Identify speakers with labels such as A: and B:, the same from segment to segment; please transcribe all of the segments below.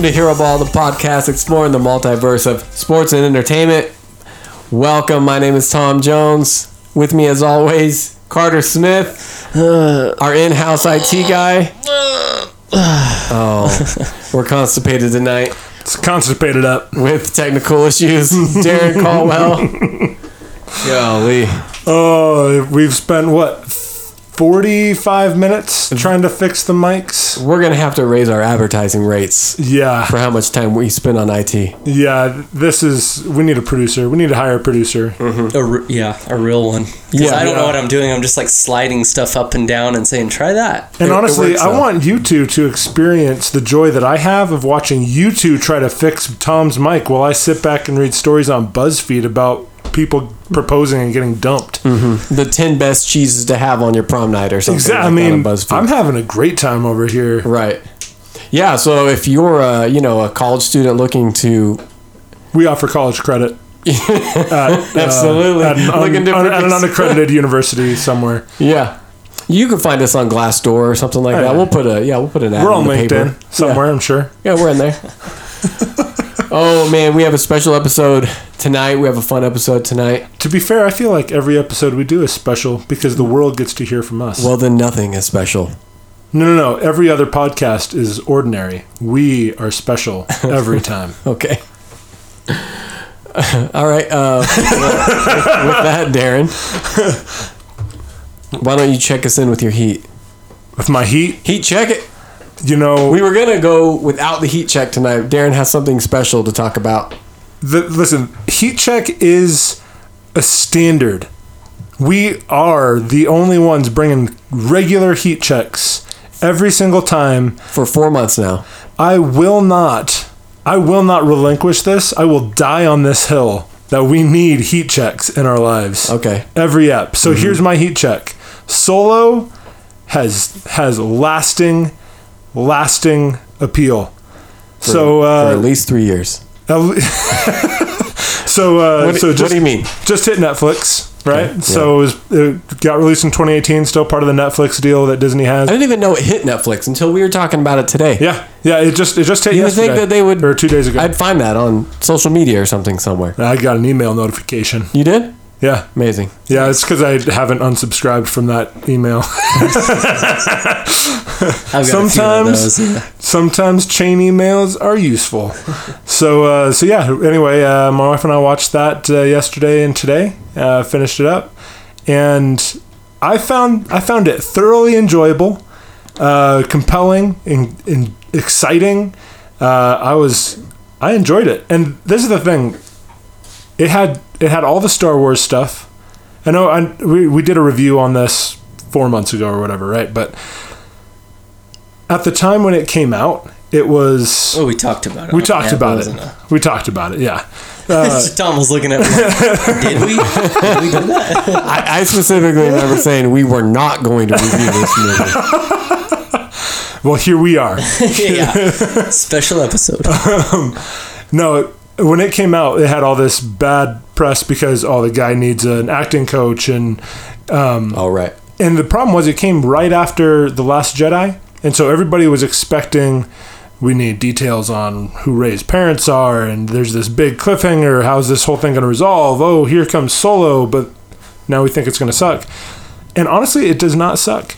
A: Welcome to Heroball, the podcast exploring the multiverse of sports and entertainment. Welcome, my name is Tom Jones. With me, as always, Carter Smith, uh, our in house IT guy. Oh, we're constipated tonight
B: It's constipated up.
A: with technical issues. Darren Caldwell. Golly.
B: Oh, we've spent what, 45 minutes trying to fix the mics?
A: We're going to have to raise our advertising rates
B: Yeah.
A: for how much time we spend on IT.
B: Yeah, this is, we need a producer. We need to hire a producer. Mm-hmm.
C: A re- yeah, a real one. Because
A: Yeah,
C: I don't
B: yeah.
C: know what I'm doing. I'm just like sliding stuff up and down and saying, try that.
B: And
A: It- it
B: honestly,
A: works,
B: I
A: though.
B: want you two to experience the joy that I have of watching you two try to fix Tom's mic while I sit back and read stories on BuzzFeed about people proposing and getting dumped. Mm-hmm.
A: The 10 best cheeses to have on your prom night or something.
B: Exactly.
A: Like
B: I mean,
A: that on BuzzFeed.
B: I'm having a great time over here.
A: Right. Yeah. So if you're a you know a college student looking to
B: We offer college credit. at, uh,
A: Absolutely.
B: at, an, un- un- at an unaccredited university somewhere.
A: yeah, you can find us on Glassdoor or something like that.
B: yeah.
A: We'll put a yeah we'll put an ad
B: We're on LinkedIn
A: paper.
B: somewhere, I'm sure.
A: Yeah. yeah, we're in there. oh man, we have a special episode tonight. We have a fun episode tonight.
B: To be fair, I feel like every episode we do is special because the world gets to hear from us.
A: Well, then nothing is special.
B: no, no, no. Every other podcast is ordinary. We are special every time.
A: Okay. All right. Uh, with, with that, Darren, why don't you check us in with your heat?
B: With my heat,
A: Heat check it.
B: you know,
A: We were gonna go without the heat check tonight. Darren has something special to talk about.
B: The, listen, heat check is a standard. We are the only ones bringing regular heat checks every single time.
A: For four months now.
B: I will not, I will not relinquish this. I will die on this hill that we need heat checks in our lives.
A: Okay.
B: Every ep. So here's my heat check. Solo has has lasting, lasting appeal. so
A: for
B: uh,
A: at least three years.
B: so uh,
A: What,
B: so
A: what
B: just
A: do you mean?
B: just hit Netflix, right? So it, was, it got released in 2018, still part of the Netflix deal that Disney has.
A: I didn't even know it hit Netflix until we were talking about it today.
B: Yeah, yeah. It just it just hit
A: You would think that they would
B: or two days ago.
A: I'd find that on social media or something somewhere.
B: I got an email notification.
A: You did?
B: Yeah,
A: Amazing.
B: yeah. It's because I haven't unsubscribed from that email. Sometimes-
C: a few of those. Yeah.
B: Sometimes chain emails are useful. So uh, so yeah. Anyway, uh, my wife and I watched that uh, yesterday and today. Uh, finished it up, and I found I found it thoroughly enjoyable, uh, compelling, and, and exciting. Uh, I was I enjoyed it, and this is the thing. It had it had all the Star Wars stuff. I know I, we we did a review on this four months ago or whatever, right? But at the time when it came out, it was
C: Oh, we talked about it.
B: we talked
C: Yeah,
B: about it.
C: a-
B: We talked about it. Yeah.
C: Uh, Tom was looking at me. Like, Did we? Did we do that?
A: I, I specifically remember saying we were not going to review this movie.
B: Well, here we are.
C: yeah. Special episode.
B: Um, no, when it came out, it had all this bad press because oh, the guy needs an acting coach, and
A: All right.
B: and the problem was it came right after the Last Jedi, and so everybody was expecting we need details on who Rey's parents are, and there's this big cliffhanger. How's this whole thing going to resolve? Oh, here comes Solo, but now we think it's going to suck. And honestly, it does not suck.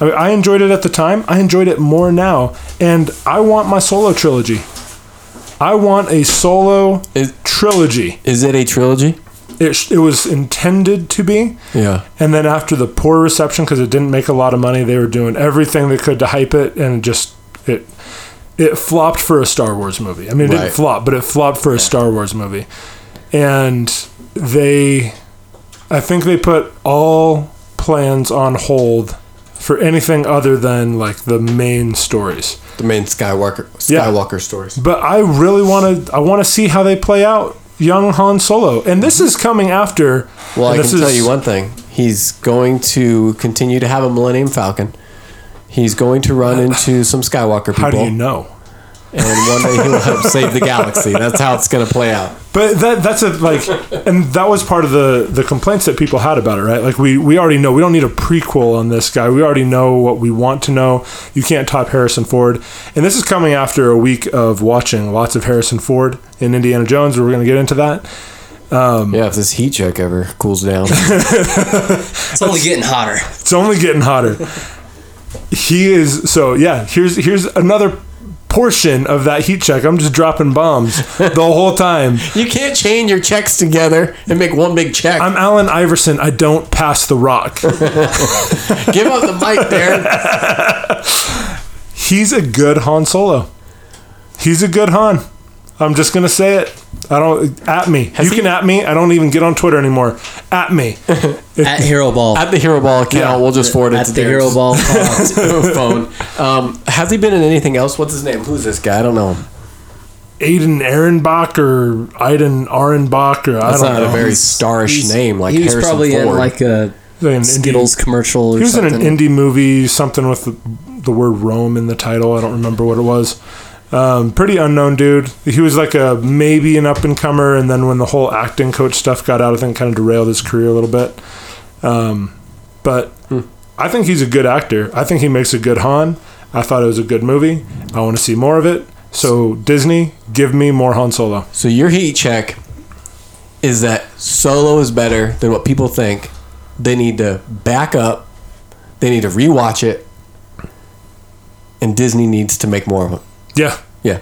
B: I, mean, I enjoyed it at the time. I enjoyed it more now, and I want my Solo trilogy. I want a Solo
A: Is-
B: trilogy.
A: Is it a trilogy?
B: It, it was intended to be.
A: Yeah.
B: And then after the poor reception, because it didn't make a lot of money, they were doing everything they could to hype it, and it just it it flopped for a Star Wars movie. I mean, it
A: Right.
B: didn't flop, but it flopped for a Star Wars movie. And they, I think they put all plans on hold for anything other than like the main stories.
A: The main Skywalker
B: Yeah.
A: Skywalker stories.
B: But I really want to. I want to see how they play out. young Han Solo, and this is coming after.
A: Well, I can
B: this
A: tell you one thing. He's going to continue to have a Millennium Falcon. He's going to run into some Skywalker people.
B: How do you know?
A: And one day he will help save the galaxy. That's how it's going to play out.
B: But that that's a like, and that was part of the the complaints that people had about it, right? Like we we already know we don't need a prequel on this guy. We already know what we want to know. You can't top Harrison Ford, and this is coming after a week of watching lots of Harrison Ford in Indiana Jones. We're going to get into that.
A: Um, yeah, if this heat check ever cools down.
C: It's only getting hotter.
B: It's only getting hotter. he is so yeah. Here's here's another portion of that heat check. I'm just dropping bombs the whole time.
A: you can't chain your checks together and make one big check.
B: I'm Allen Iverson. I don't pass the rock.
A: Give up the mic there.
B: He's a good Han Solo. He's a good Han. I'm just gonna say it. I don't at me. you
A: he-
B: can at me. I don't even get on Twitter anymore. At me.
C: At Heroball.
A: At the Heroball account,
B: Yeah.
A: we'll just forward it
C: At
A: to
C: the
A: Darren's
C: Hero Ball.
A: phone. Um, has he been in anything else? What's his name? Who's this guy? I don't know. him.
B: Aiden Ehrenbach or Aiden Arenbach or I
A: That's
B: don't
A: not
B: know.
A: a very
B: He's
A: starish name like
C: he was
A: Harrison
C: probably
A: Ford.
C: in like a
B: like an indie-
C: Skittles commercial or
B: He was in an indie movie, something with the, the word Rome in the title. I don't remember what it was. Um, pretty unknown dude. He was like a maybe an up and comer, and then when the whole acting coach stuff got out, I think kind of derailed his career a little bit. Um, but I think he's a good actor. I think he makes a good Han. I thought it was a good movie. I want to see more of it. So Disney, give me more Han Solo.
A: So your heat check is that Solo is better than what people think. They need to back up. They need to rewatch it. And Disney needs to make more of them.
B: Yeah,
A: Yeah.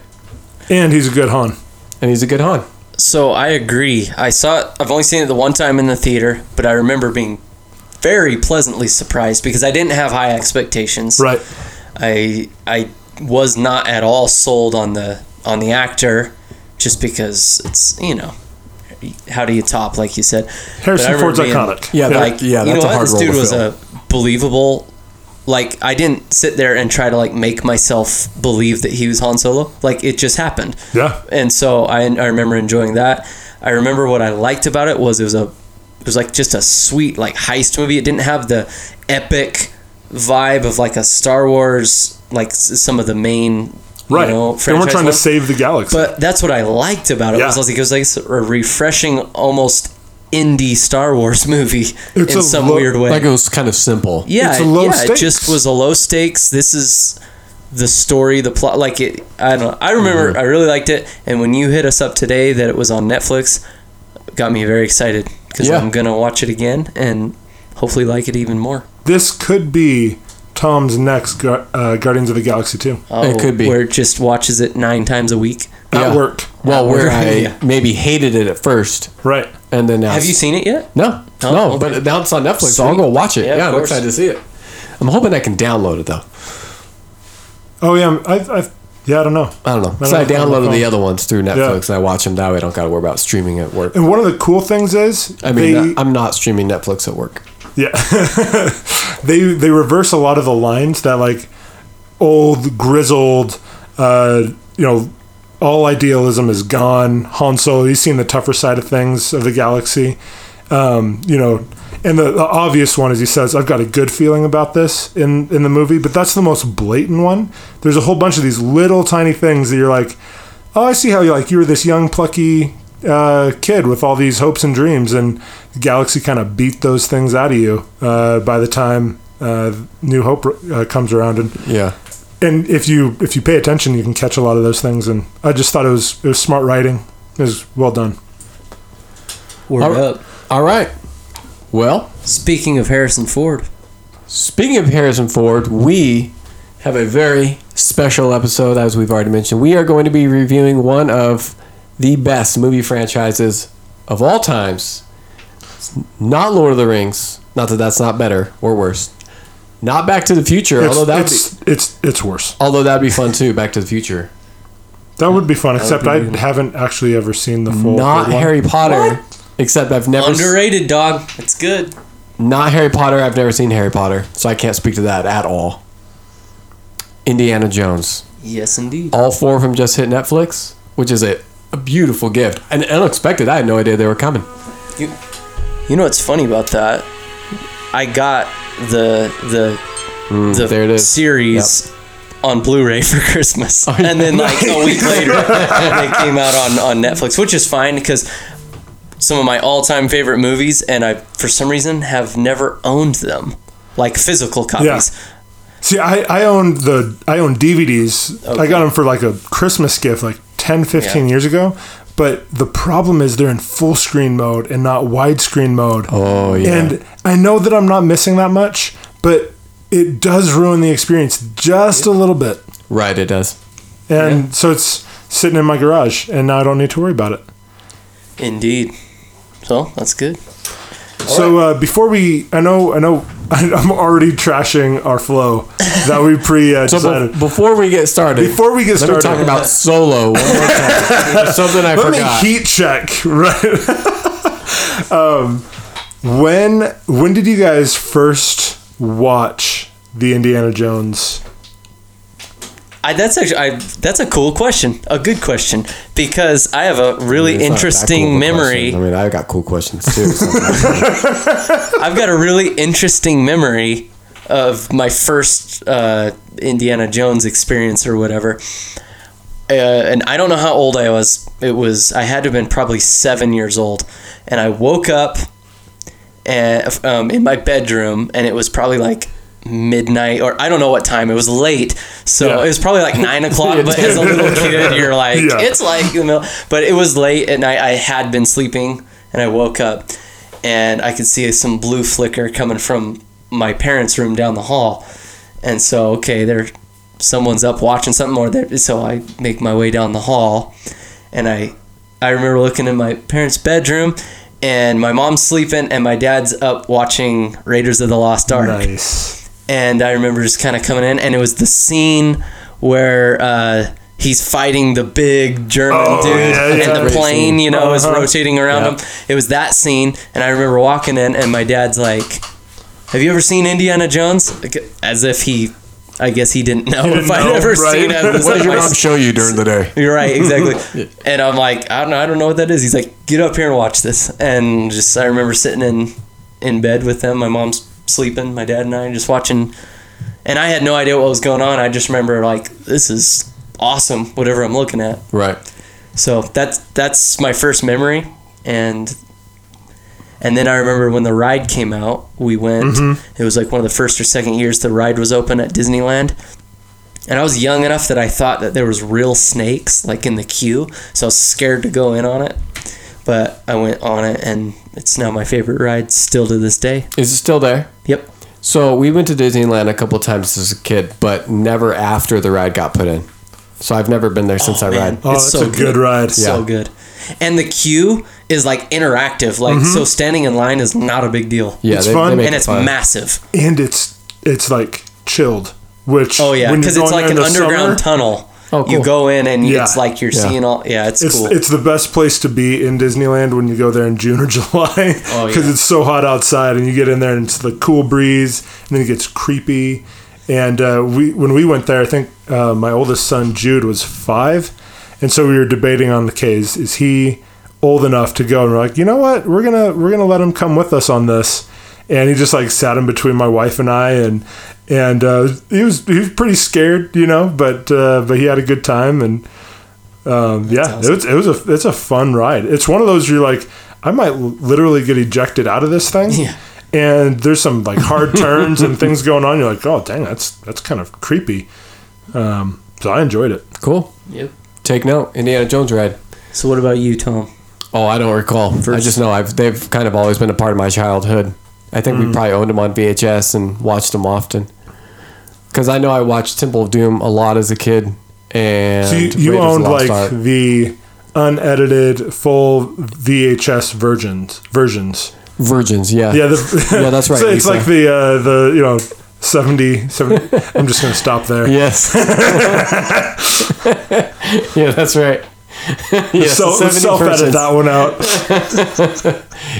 B: and he's a good Han.
A: And he's a good Han.
C: So I agree. I saw it. I've only seen it the one time in the theater, but I remember being very pleasantly surprised because I didn't have high expectations.
B: Right.
C: I I was not at all sold on the on the actor, just because it's you know, how do you top like you said?
B: Harrison Ford's
C: being-
B: iconic.
A: Yeah, that-
C: Like
A: yeah,
C: you
A: that's
C: know
A: a
C: what?
A: hard
C: This
A: role
C: dude
A: to
C: was
A: fill.
C: a believable. Like I didn't sit there and try to like make myself believe that he was Han Solo. Like it just happened.
B: Yeah.
C: and so I, I remember enjoying that. I remember what I liked about it was it was a it was like just a sweet like heist movie. It didn't have the epic vibe of like a Star Wars like some of the main
B: Right.
C: you know
B: and we're
C: franchise
B: trying to save the galaxy.
C: But that's what I liked about it.
B: Yeah.
C: Was like it was like a refreshing, almost indie Star Wars movie
B: It's
C: in some
B: low-
C: weird way.
A: Like it was kind of simple.
C: yeah,
B: it's a low
C: yeah,
B: stakes.
C: it just was a low stakes. This is the story, the plot. Like it, I don't know. I remember
B: Mm-hmm.
C: I really liked it, and when you hit us up today that it was on Netflix, got me very excited because
A: Yeah.
C: I'm gonna watch it again and hopefully like it even more.
B: this could be Tom's next uh, Guardians of the Galaxy 2
C: Oh,
A: could be.
C: where it just watches it nine times a week.
B: at
A: Yeah.
B: work.
A: Well, where
C: Yeah.
A: I
C: Yeah.
A: maybe hated it at first,
B: Right.
A: And then now
C: Have you seen it yet?
A: No,
C: Oh,
A: no,
C: okay.
A: but now it's on Netflix, so I'll
C: Sweet.
A: go watch it.
C: Yeah,
A: Yeah, I'm
C: course.
A: excited to see it. I'm hoping I can download it though.
B: Oh yeah, I'm- I, I, yeah, I don't know.
A: I don't know.
B: I
A: So I
B: don't know.
A: downloaded the other ones through Netflix,
B: Yeah.
A: and I watch them that way. I don't got to worry about streaming at work.
B: And one of the cool things is
A: I mean,
B: they,
A: I'm not streaming Netflix at work.
B: yeah, they they reverse a lot of the lines that like old grizzled, uh, you know, all idealism is gone. Han Solo, he's seen the tougher side of things of the galaxy. Um, you know, and the, the obvious one is he says, "I've got a good feeling about this" in in the movie, but that's the most blatant one. There's a whole bunch of these little tiny things that you're like, "Oh, I see how you like you were this young plucky uh, kid with all these hopes and dreams, and the galaxy kind of beat those things out of you uh, by the time uh, New Hope uh, comes around." And
A: Yeah.
B: And if you if you pay attention, you can catch a lot of those things. And I just thought it was it was smart writing. It was well done.
C: Word
A: All-
C: up.
A: All right. Well,
C: Speaking of Harrison Ford,
A: speaking of Harrison Ford, we have a very special episode, as we've already mentioned. We are going to be reviewing one of the best movie franchises of all times. It's not Lord of the Rings. Not that that's not better or worse. Not Back to the Future,
B: It's
A: although that would be,
B: it's, it's it's worse.
A: although that'd be fun too. Back to the Future.
B: That would be fun. Except
A: be
B: I
A: good.
B: haven't actually ever seen the full.
A: Not
B: one.
A: Harry Potter. Except I've never s-
C: underrated dog. It's good.
A: not Harry Potter. I've never seen Harry Potter, so I can't speak to that at all. Indiana Jones.
C: Yes, indeed.
A: All four of them just hit Netflix, which is a a beautiful gift and unexpected. I had no idea they were coming.
C: You, you know what's funny about that? I got the the the
A: Mm, there it is.
C: series on Blu-ray for Christmas,
A: Oh,
C: and then like a week later, it came out on on Netflix, which is fine because some of my all-time favorite movies, and I for some reason have never owned them, like physical copies. Yeah.
B: See, I, I owned the I own DVDs. I got them for like a Christmas gift like 10, 15
C: Yeah.
B: years ago. But the problem is they're in full screen mode and not widescreen mode.
A: Oh, yeah.
B: And I know that I'm not missing that much, but it does ruin the experience just a little bit.
A: Right, it does.
B: And so it's sitting in my garage and now I don't need to worry about it.
C: Indeed. So that's good.
B: So uh, before we, I know, I know, I'm already trashing our flow that we pre uh,
A: So
B: decided.
A: be- before we get started,
B: Before we get
A: let
B: started,
A: me talk about solo one more time. Something I
B: let
A: forgot.
B: me heat check. Right. um, when when did you guys first watch the Indiana Jones?
C: I, that's actually I, that's a cool question, a good question, because I have a really
A: not that
C: interesting
A: cool
C: memory.
A: question. I mean, I got cool questions too.
C: I've got a really interesting memory of my first uh, Indiana Jones experience or whatever. Uh, and I don't know how old I was. It was I had to have been probably seven years old, and I woke up and, um, in my bedroom, and it was probably like midnight or I don't know what time. It was late, so
B: Yeah.
C: it was probably like nine o'clock. but as a little kid, you're like,
B: Yeah.
C: it's like you know. But it was late, and I, I had been sleeping, and I woke up, and I could see some blue flicker coming from my parents' room down the hall, and so okay, there, someone's up watching something or there. So I make my way down the hall, and I, I remember looking in my parents' bedroom. And my mom's sleeping, and my dad's up watching Raiders of the Lost Ark
B: Nice.
C: And I remember just kind of coming in, and it was the scene where uh, he's fighting the big German
B: Oh,
C: dude,
B: yeah, yeah.
C: and the plane, you know, is
B: Uh-huh.
C: rotating around
A: Yeah.
C: him. It was that scene, and I remember walking in, and my dad's like, "Have you ever seen Indiana Jones?" As if he, I guess he didn't know
B: didn't
C: if I'd
B: know,
C: ever
B: right?
C: seen it.
A: What did your mom show you during the day?
C: you're right, exactly. and I'm like, I don't know, I don't know what that is. He's like, get up here and watch this. And just I remember sitting in in bed with them. My mom's sleeping, my dad and I just watching. And I had no idea what was going on. I just remember like, this is awesome. Whatever I'm looking at.
A: Right.
C: So that's that's my first memory, and and then I remember when the ride came out, we went. Mm-hmm. It was like one of the first or second years the ride was open at Disneyland, and I was young enough that I thought that there was real snakes like in the queue, so I was scared to go in on it. But I went on it, and it's now my favorite ride still to this day.
A: Is it still there?
C: Yep.
A: So we went to Disneyland a couple times as a kid, but never after the ride got put in. So I've never been there oh, since I
C: man.
A: ride.
B: Oh,
C: It's so
B: a good,
C: good.
B: ride.
C: So
A: Yeah.
C: good. And the queue is like interactive. Like mm-hmm. so standing in line is not a big deal.
A: Yeah,
B: It's fun.
A: make
C: and it's
A: fun.
C: massive.
B: And it's it's like chilled, which
C: Oh yeah, because it's like an underground
B: summer,
C: tunnel.
A: Oh,
C: You go in and
B: Yeah.
C: it's like you're
A: Yeah.
C: seeing all. Yeah, it's,
B: It's
C: cool.
B: it's the best place to be in Disneyland when you go there in June or July
C: Oh,
B: because
C: yeah.
B: it's so hot outside and you get in there and it's the cool breeze and then it gets creepy. And uh, we when we went there, I think uh, my oldest son Jude was five, and so we were debating on the case: is he old enough to go? And we're like, you know what, we're gonna we're gonna let him come with us on this. And he just like sat in between my wife and I, and and uh, he was he was pretty scared, you know, but uh, but he had a good time and. Um, yeah,
C: awesome.
B: it was, it was a it's a fun ride. It's one of those you're like, I might literally get ejected out of this thing.
C: Yeah.
B: And there's some like hard turns and things going on. You're like, oh dang, that's that's kind of creepy. Um, so I enjoyed it.
A: Cool.
C: Yep.
A: Take note. Indiana Jones ride.
C: So what about you, Tom?
A: Oh, I don't recall. I just know I've they've kind of always been a part of my childhood. I think
B: Mm.
A: we probably owned them on VHS and watched them often. Because I know I watched Temple of Doom a lot as a kid, and
B: So you, you
A: Raiders of the
B: owned like
A: Ark.
B: the unedited full VHS versions versions.
A: Virgins. Yeah.
B: Yeah, the,
A: Yeah, that's right,
B: So it's
A: Lisa.
B: like the uh, the you know 70, 70 I'm just gonna stop there.
A: Yes. yeah, that's right. yes,
B: So
A: the 70
B: self edit that one out.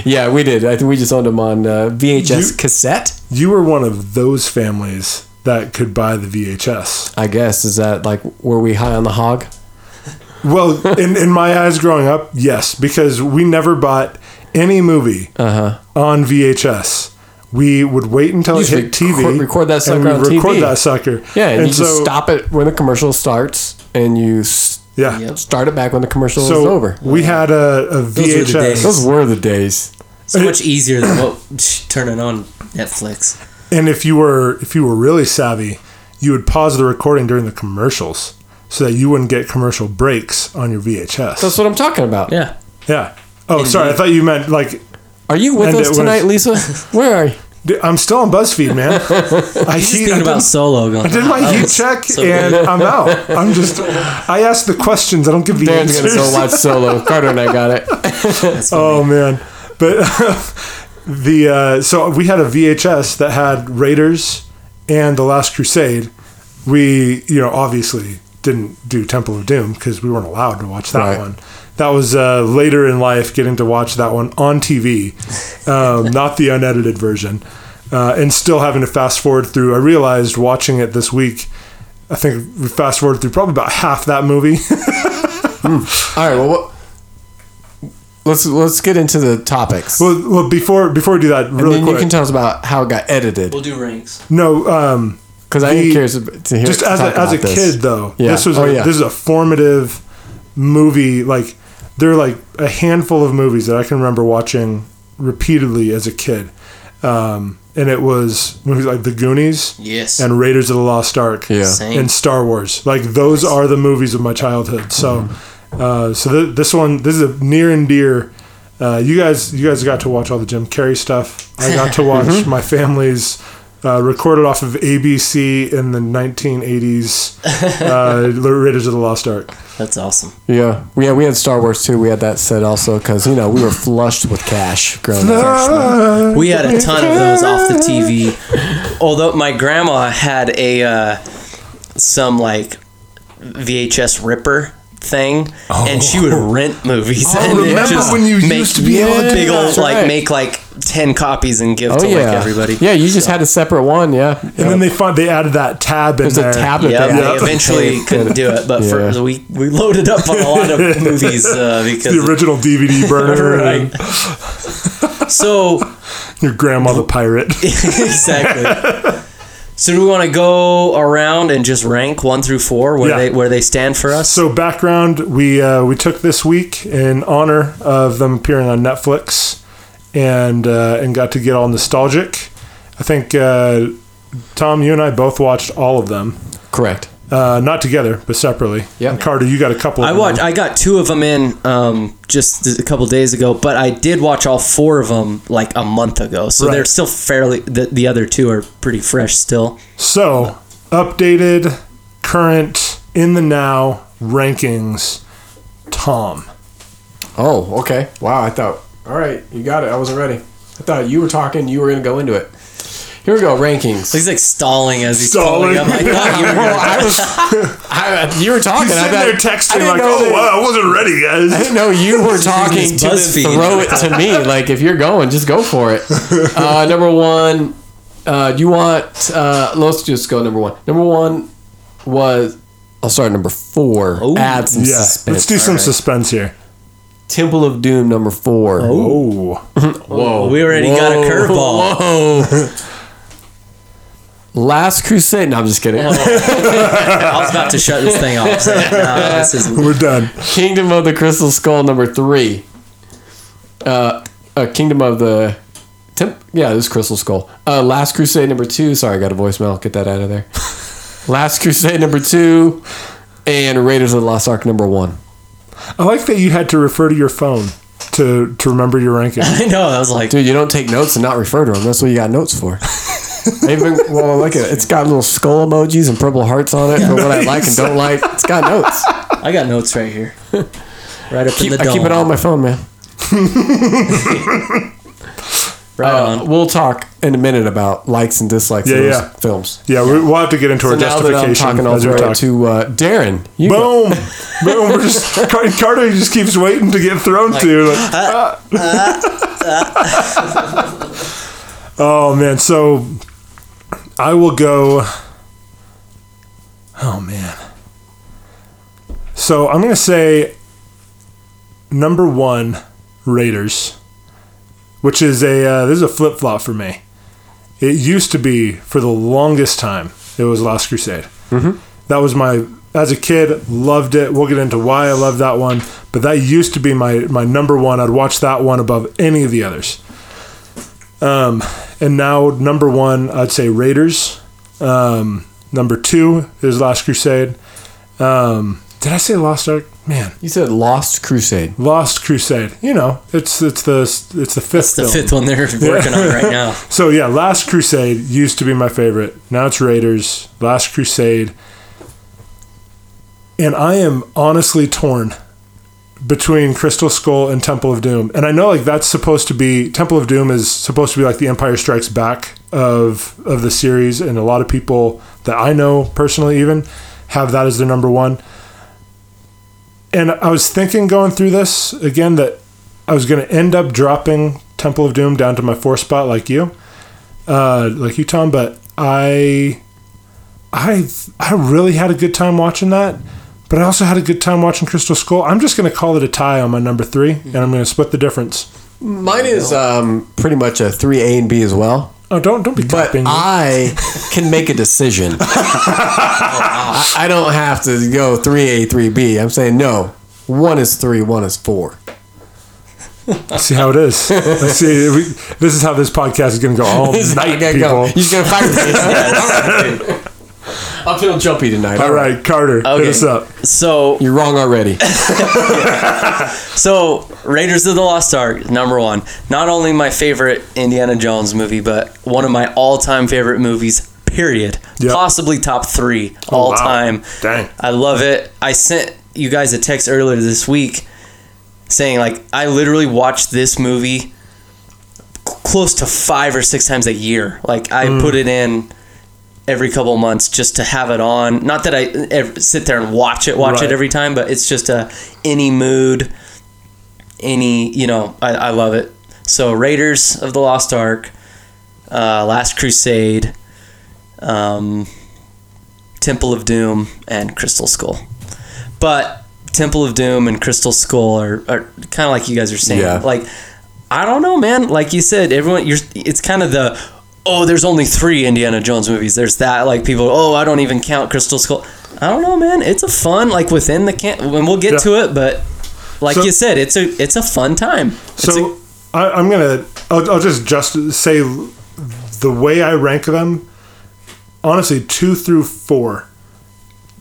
A: Yeah, we did. I think we just owned them on uh, VHS
B: You-
A: cassette.
B: You were one of those families that could buy the VHS.
A: I guess is that like were we high on the hog?
B: Well, in, in my eyes growing up, yes, because we never bought any movie
A: Uh-huh.
B: on VHS. We would wait until
A: You
B: it
A: just
B: hit TV.
A: record- record that sucker
B: and we'd
A: on
B: record
A: TV.
B: that sucker.
A: Yeah, and, you just stop it when the commercial starts, and you s-
B: Yeah.
C: Yep.
A: start it back when the commercial
B: So
A: is over.
B: we had a, a
C: were the
B: VHS.
C: days.
A: Those were the days.
C: So much easier than what turning on Netflix.
B: And if you were if you were really savvy, you would pause the recording during the commercials so that you wouldn't get commercial breaks on your VHS.
A: That's what I'm talking about.
C: Yeah.
B: yeah. Oh, sorry. I thought you meant like
A: Are you with
B: And it
A: us
B: was-
A: tonight, Lisa? Where are you?
B: Dude, I'm still on BuzzFeed, man. I
C: He's
B: heat,
C: thinking
B: I
C: about solo going.
B: I did my heat check
C: so
B: and. I'm out. I'm just I ask the questions. I don't give the
A: Dan's gonna
B: answers.
A: go watch Solo. Carter and I got it.
B: Oh man, but the uh, so we had a VHS that had Raiders and The Last Crusade. We you know obviously didn't do Temple of Doom because we weren't allowed to watch that
A: Right.
B: one. That was uh, later in life getting to watch that one on TV, um, not the unedited version, uh, and still having to fast forward through. I realized watching it this week. I think we fast forward through probably about half that movie.
A: All right. Well, what, let's let's get into the topics,
B: well, well, before before we do that,
A: and then
B: quick.
A: you can tell us about how it got edited.
C: We'll do ranks.
B: no, um,
A: Because I
B: the-
A: am curious to hear.
B: just as a, as a
A: this.
B: kid though
A: Yeah.
B: this was
A: Oh,
B: a,
A: yeah.
B: this is a formative movie like there are like a handful of movies that i can remember watching repeatedly as a kid um, and it was movies like the goonies
C: Yes.
B: and raiders of the lost ark
A: Yeah.
C: Same.
B: and star wars like those are the movies of my childhood so
A: Mm-hmm.
B: Uh, so th- this one this is a near and dear uh, you guys you guys got to watch all the jim carrey stuff i got to watch
A: Mm-hmm.
B: my family's uh, recorded off of ABC in the 1980s, uh, Raiders of the Lost Ark.
C: That's awesome.
A: Yeah, we had we had Star Wars too. We had that set also because you know we were flushed with cash growing up.
C: We had a ton of those off the TV. Although my grandma had a uh, some like VHS ripper thing, and she would rent movies.
B: Oh,
C: and
B: remember
C: just
B: when you
C: make
B: used to be able to do
C: big old like
A: right.
C: make like ten copies and give
A: Oh
C: to
A: yeah,
C: like everybody.
A: Yeah, you just had a separate one. Yeah,
B: And then they find they added that tab in
A: there's a
B: there.
A: tab that
C: Yeah,
A: they
C: they eventually couldn't do it, but
A: Yeah.
C: for, we we loaded up on a lot of movies uh, because
B: The original DVD burner.
C: Right.
B: and
C: so
B: Your grandma the pirate.
C: exactly. So do we want to go around and just rank one through four where
B: Yeah.
C: they where they stand for us?
B: So background, we uh, we took this week in honor of them appearing on Netflix, and uh, and got to get all nostalgic. I think uh, Tom, you and I both watched all of them,
A: Correct.
B: Uh, not together but separately. Yeah, Carter, you got a couple. Of
C: I watched. I got two of them in um, just a couple days ago, but I did watch all four of them like a month ago. So
B: Right.
C: they're still fairly. The, the other two are pretty fresh still.
B: So, updated, current, in the now rankings. Tom.
A: Oh, okay. Wow, I thought. All right, you got it. I wasn't ready. I thought you were talking. You were gonna go into it. Here we go. Rankings.
C: He's like stalling as he's
B: Stalling.
C: pulling up. I thought you were
A: Well,
C: gonna.
A: I was. I, you were talking.
B: He's
A: I
B: sitting
A: thought,
B: there
A: I
B: texting
A: didn't
B: like,
A: know
B: "Oh,
A: that-
B: wow, I wasn't ready, guys."
A: I didn't know you were talking to
C: BuzzFeed.
A: throw it to me. Like if you're going, just go for it. Uh, number one, uh, you want? Uh, let's just go number one. Number one was. I'll start at number four.
C: Ooh.
A: Add some
B: Yeah,
A: suspense.
B: let's do some
C: Alright.
B: suspense here.
A: Temple of Doom number four.
B: Oh,
A: Whoa.
C: We already got a curveball.
A: Whoa. Last Crusade. No, I'm just kidding.
C: I was about to shut this thing off. saying, no, this is
B: we're done.
A: Kingdom of the Crystal Skull number three. Uh, uh Kingdom of the Temp. Yeah, this is Crystal Skull. Uh, Last Crusade number two. Sorry, I got a voicemail. Get that out of there. Last Crusade number two, and Raiders of the Lost Ark number one.
B: I like that you had to refer to your phone to to remember your ranking.
C: I know. I was like,
A: Dude, you don't take notes and not refer to them. That's what you got notes for. I Even well, look at it. It's got little skull emojis and purple hearts on it for what I like and don't like. It's got notes.
C: I got notes right here, right up
A: Keep,
C: in the
A: I keep it all on my phone, man.
C: Right
A: Uh,
C: on.
A: we'll talk in a minute about likes and dislikes
B: Yeah,
A: of those
B: yeah.
A: films.
B: Yeah, we, we'll have to get into
A: So
B: our
A: now that I'm
B: justification
A: talking, I'll
B: as talk.
A: to uh, Darren. You.
B: Boom, boom. We're just Carter just keeps waiting to get thrown to. Like, ah. oh man, so I will go. Oh man. So I'm gonna say number one, Raiders, which is a uh, this is a flip flop for me. It used to be for the longest time. It was Last Crusade. Mm-hmm. That was my as a kid loved it. We'll get into why I love that one, but that used to be my my number one. I'd watch that one above any of the others. Um, and now number one, I'd say Raiders. Um, number two is Last Crusade. Um, did I say Lost Ark? Man,
A: You said Lost Crusade.
B: Lost Crusade. You know, it's it's the it's the fifth.
C: It's the
B: film.
C: fifth one they're working on right now.
B: So yeah, Last Crusade used to be my favorite. Now it's Raiders. Last Crusade. And I am honestly torn between Crystal Skull and Temple of Doom. And I know like that's supposed to be Temple of Doom is supposed to be like the Empire Strikes Back of of the series and a lot of people that I know personally even have that as their number 1. And I was thinking going through this again that I was going to end up dropping Temple of Doom down to my four spot like you, uh, like you, Tom. But I, I, I really had a good time watching that. But I also had a good time watching Crystal Skull. I'm just going to call it a tie on my number three, and I'm going to split the difference.
A: Mine is um, pretty much a three A and B as well.
B: Oh, don't don't be
A: But
B: copying.
A: I can make a decision. I, I don't have to go three A, three B. I'm saying no. One is three, one is four.
B: see how it is. Let's see. We, this is how this podcast is going to go all
A: This
B: night,
A: you gotta
B: people.
A: go. You're gonna fire me. I'm feeling jumpy tonight.
B: All right, Carter, hit
C: Okay.
B: us up.
C: So
A: You're wrong already.
C: So, Raiders of the Lost Ark, number one. Not only my favorite Indiana Jones movie, but one of my all time favorite movies, period.
B: Yep.
C: Possibly top three
B: Oh,
C: all
B: wow.
C: time.
B: Dang.
C: I love it. I sent you guys a text earlier this week saying, like, I literally watched this movie c- close to five or six times a year. Like, I
B: Mm.
C: put it in every couple months just to have it on. Not that I ever sit there and watch it, watch
B: Right.
C: it every time, but it's just a any mood, any you know. I, I love it. So Raiders of the Lost Ark, uh, Last Crusade, um, Temple of Doom, and Crystal Skull. But Temple of Doom and Crystal Skull are, are kind of like you guys are saying.
A: Yeah.
C: Like I don't know, man. Like you said, everyone you're it's kind of the oh, there's only three Indiana Jones movies. There's that like people, oh, I don't even count Crystal Skull. I don't know, man. It's a fun like within the camp, and we'll get
B: Yeah.
C: to it, but like
B: So-
C: you said, it's a it's a fun time. It's
B: So I, I'm gonna. I'll, I'll just just say the way I rank them. Honestly, two through four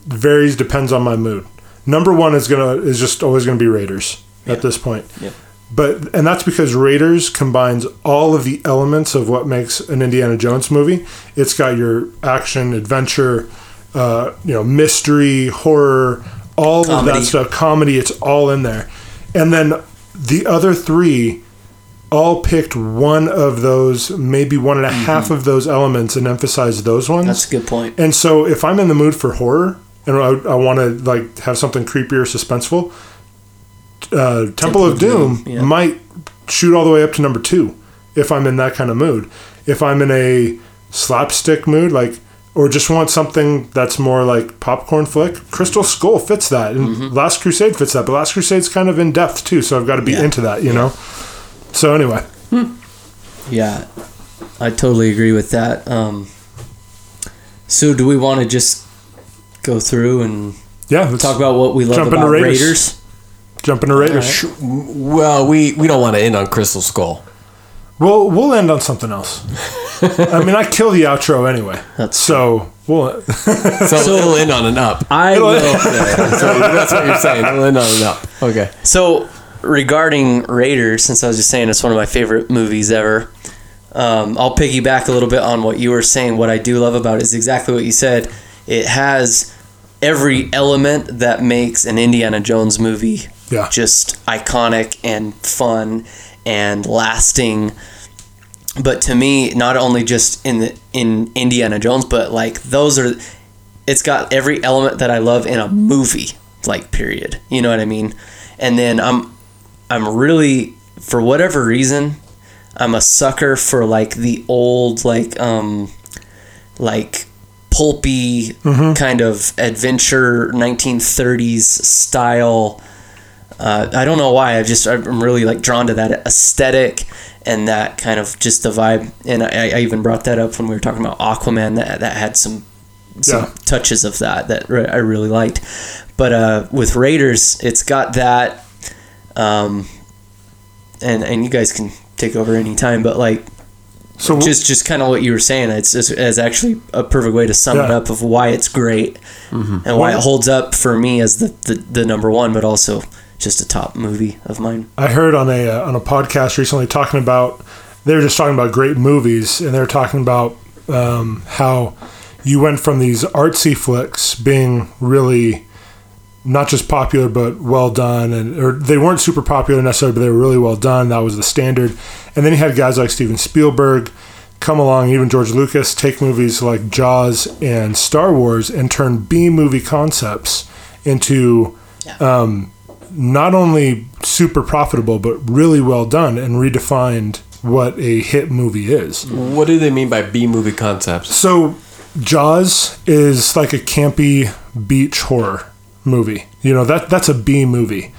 B: varies depends on my mood. Number one is gonna is just always gonna be Raiders at this point.
C: Yep.
B: But and that's because Raiders combines all of the elements of what makes an Indiana Jones movie. It's got your action, adventure, uh, you know, mystery, horror, all of that stuff, comedy. It's all in there. And then the other three all picked one of those, maybe one and a half of those elements, and emphasized those ones.
C: Mm-hmm. that's a good point.
B: And so if I'm in the mood for horror and I, I want to like have something creepy or suspenseful, uh, Temple, of,
C: of
B: Doom,
C: Doom, yeah.
B: might shoot all the way up to number two if I'm in that kind of mood. If I'm in a slapstick mood, like or just want something that's more like popcorn flick, Crystal Skull fits that, and
C: Mm-hmm.
B: Last Crusade fits that. But Last Crusade's kind of in depth too, so I've got to be
C: Yeah.
B: into that, you know. So anyway,
C: Yeah, I totally agree with that. Um, so, do we want to just go through and
B: yeah,
C: talk about what we love about
B: Raiders.
C: Raiders?
B: Jump into Raiders.
A: Well, we, we don't want to end on Crystal Skull.
B: Well, we'll end on something else. I mean, I kill the outro anyway.
C: That's
B: so we'll.
A: So, it'll end on an up.
C: I will.
A: so that's what you're saying. It'll end on an up. Okay.
C: So, regarding Raiders, since I was just saying it's one of my favorite movies ever, um, I'll piggyback a little bit on what you were saying. What I do love about it is exactly what you said. It has every element that makes an Indiana Jones movie
B: Yeah.
C: just iconic and fun and lasting. But to me, not only just in the in Indiana Jones, but like those are, it's got every element that I love in a movie. Like period. You know what I mean? And then I'm I'm really for whatever reason, I'm a sucker for like the old like um like pulpy kind of adventure 1930s style. Uh, I don't know why. I just I'm really like drawn to that aesthetic and that kind of just the vibe. And I, I even brought that up when we were talking about Aquaman. That that had some some
B: Yeah.
C: touches of that that re- I really liked. But uh, with Raiders, it's got that. Um, and and you guys can take over anytime, but like
B: So
C: just just kind of what you were saying. It's it's, it's actually a perfect way to sum it up of why it's great and why
B: Well-
C: it holds up for me as the, the, the number one, but also just a top movie of mine.
B: I heard on a uh, on a podcast recently talking about they were just talking about great movies and they were talking about um, how you went from these artsy flicks being really not just popular but well done and or they weren't super popular necessarily but they were really well done. That was the standard. And then you had guys like Steven Spielberg come along even George Lucas take movies like Jaws and Star Wars and turn B movie concepts into um, not only super profitable but really well done and redefined what a hit movie is.
A: What do they mean by B movie concepts?
B: So Jaws is like a campy beach horror movie. You know that that's a B movie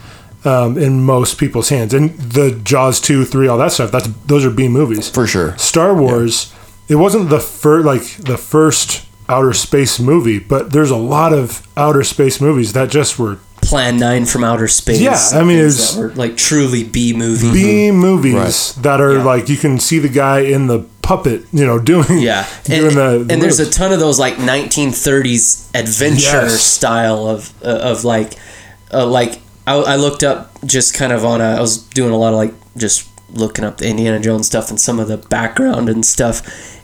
B: um, in most people's hands. And the Jaws two, three, all that stuff. That's those are B movies
A: For sure.
B: Star Wars. It wasn't the first like the first outer space movie, but there's a lot of outer space movies that just were
C: Plan Nine from Outer Space.
B: Yeah, I mean,
C: things
B: it's-
C: like truly B movie.
B: B movies
A: Right.
B: that are
C: Yeah.
B: like you can see the guy in the puppet, you know, doing
C: Yeah, and,
B: the, the
C: and there's a ton of those like 1930s adventure
B: Yes.
C: style of uh, of like uh, like I, I looked up just kind of on a I was doing a lot of like just looking up the Indiana Jones stuff and some of the background and stuff,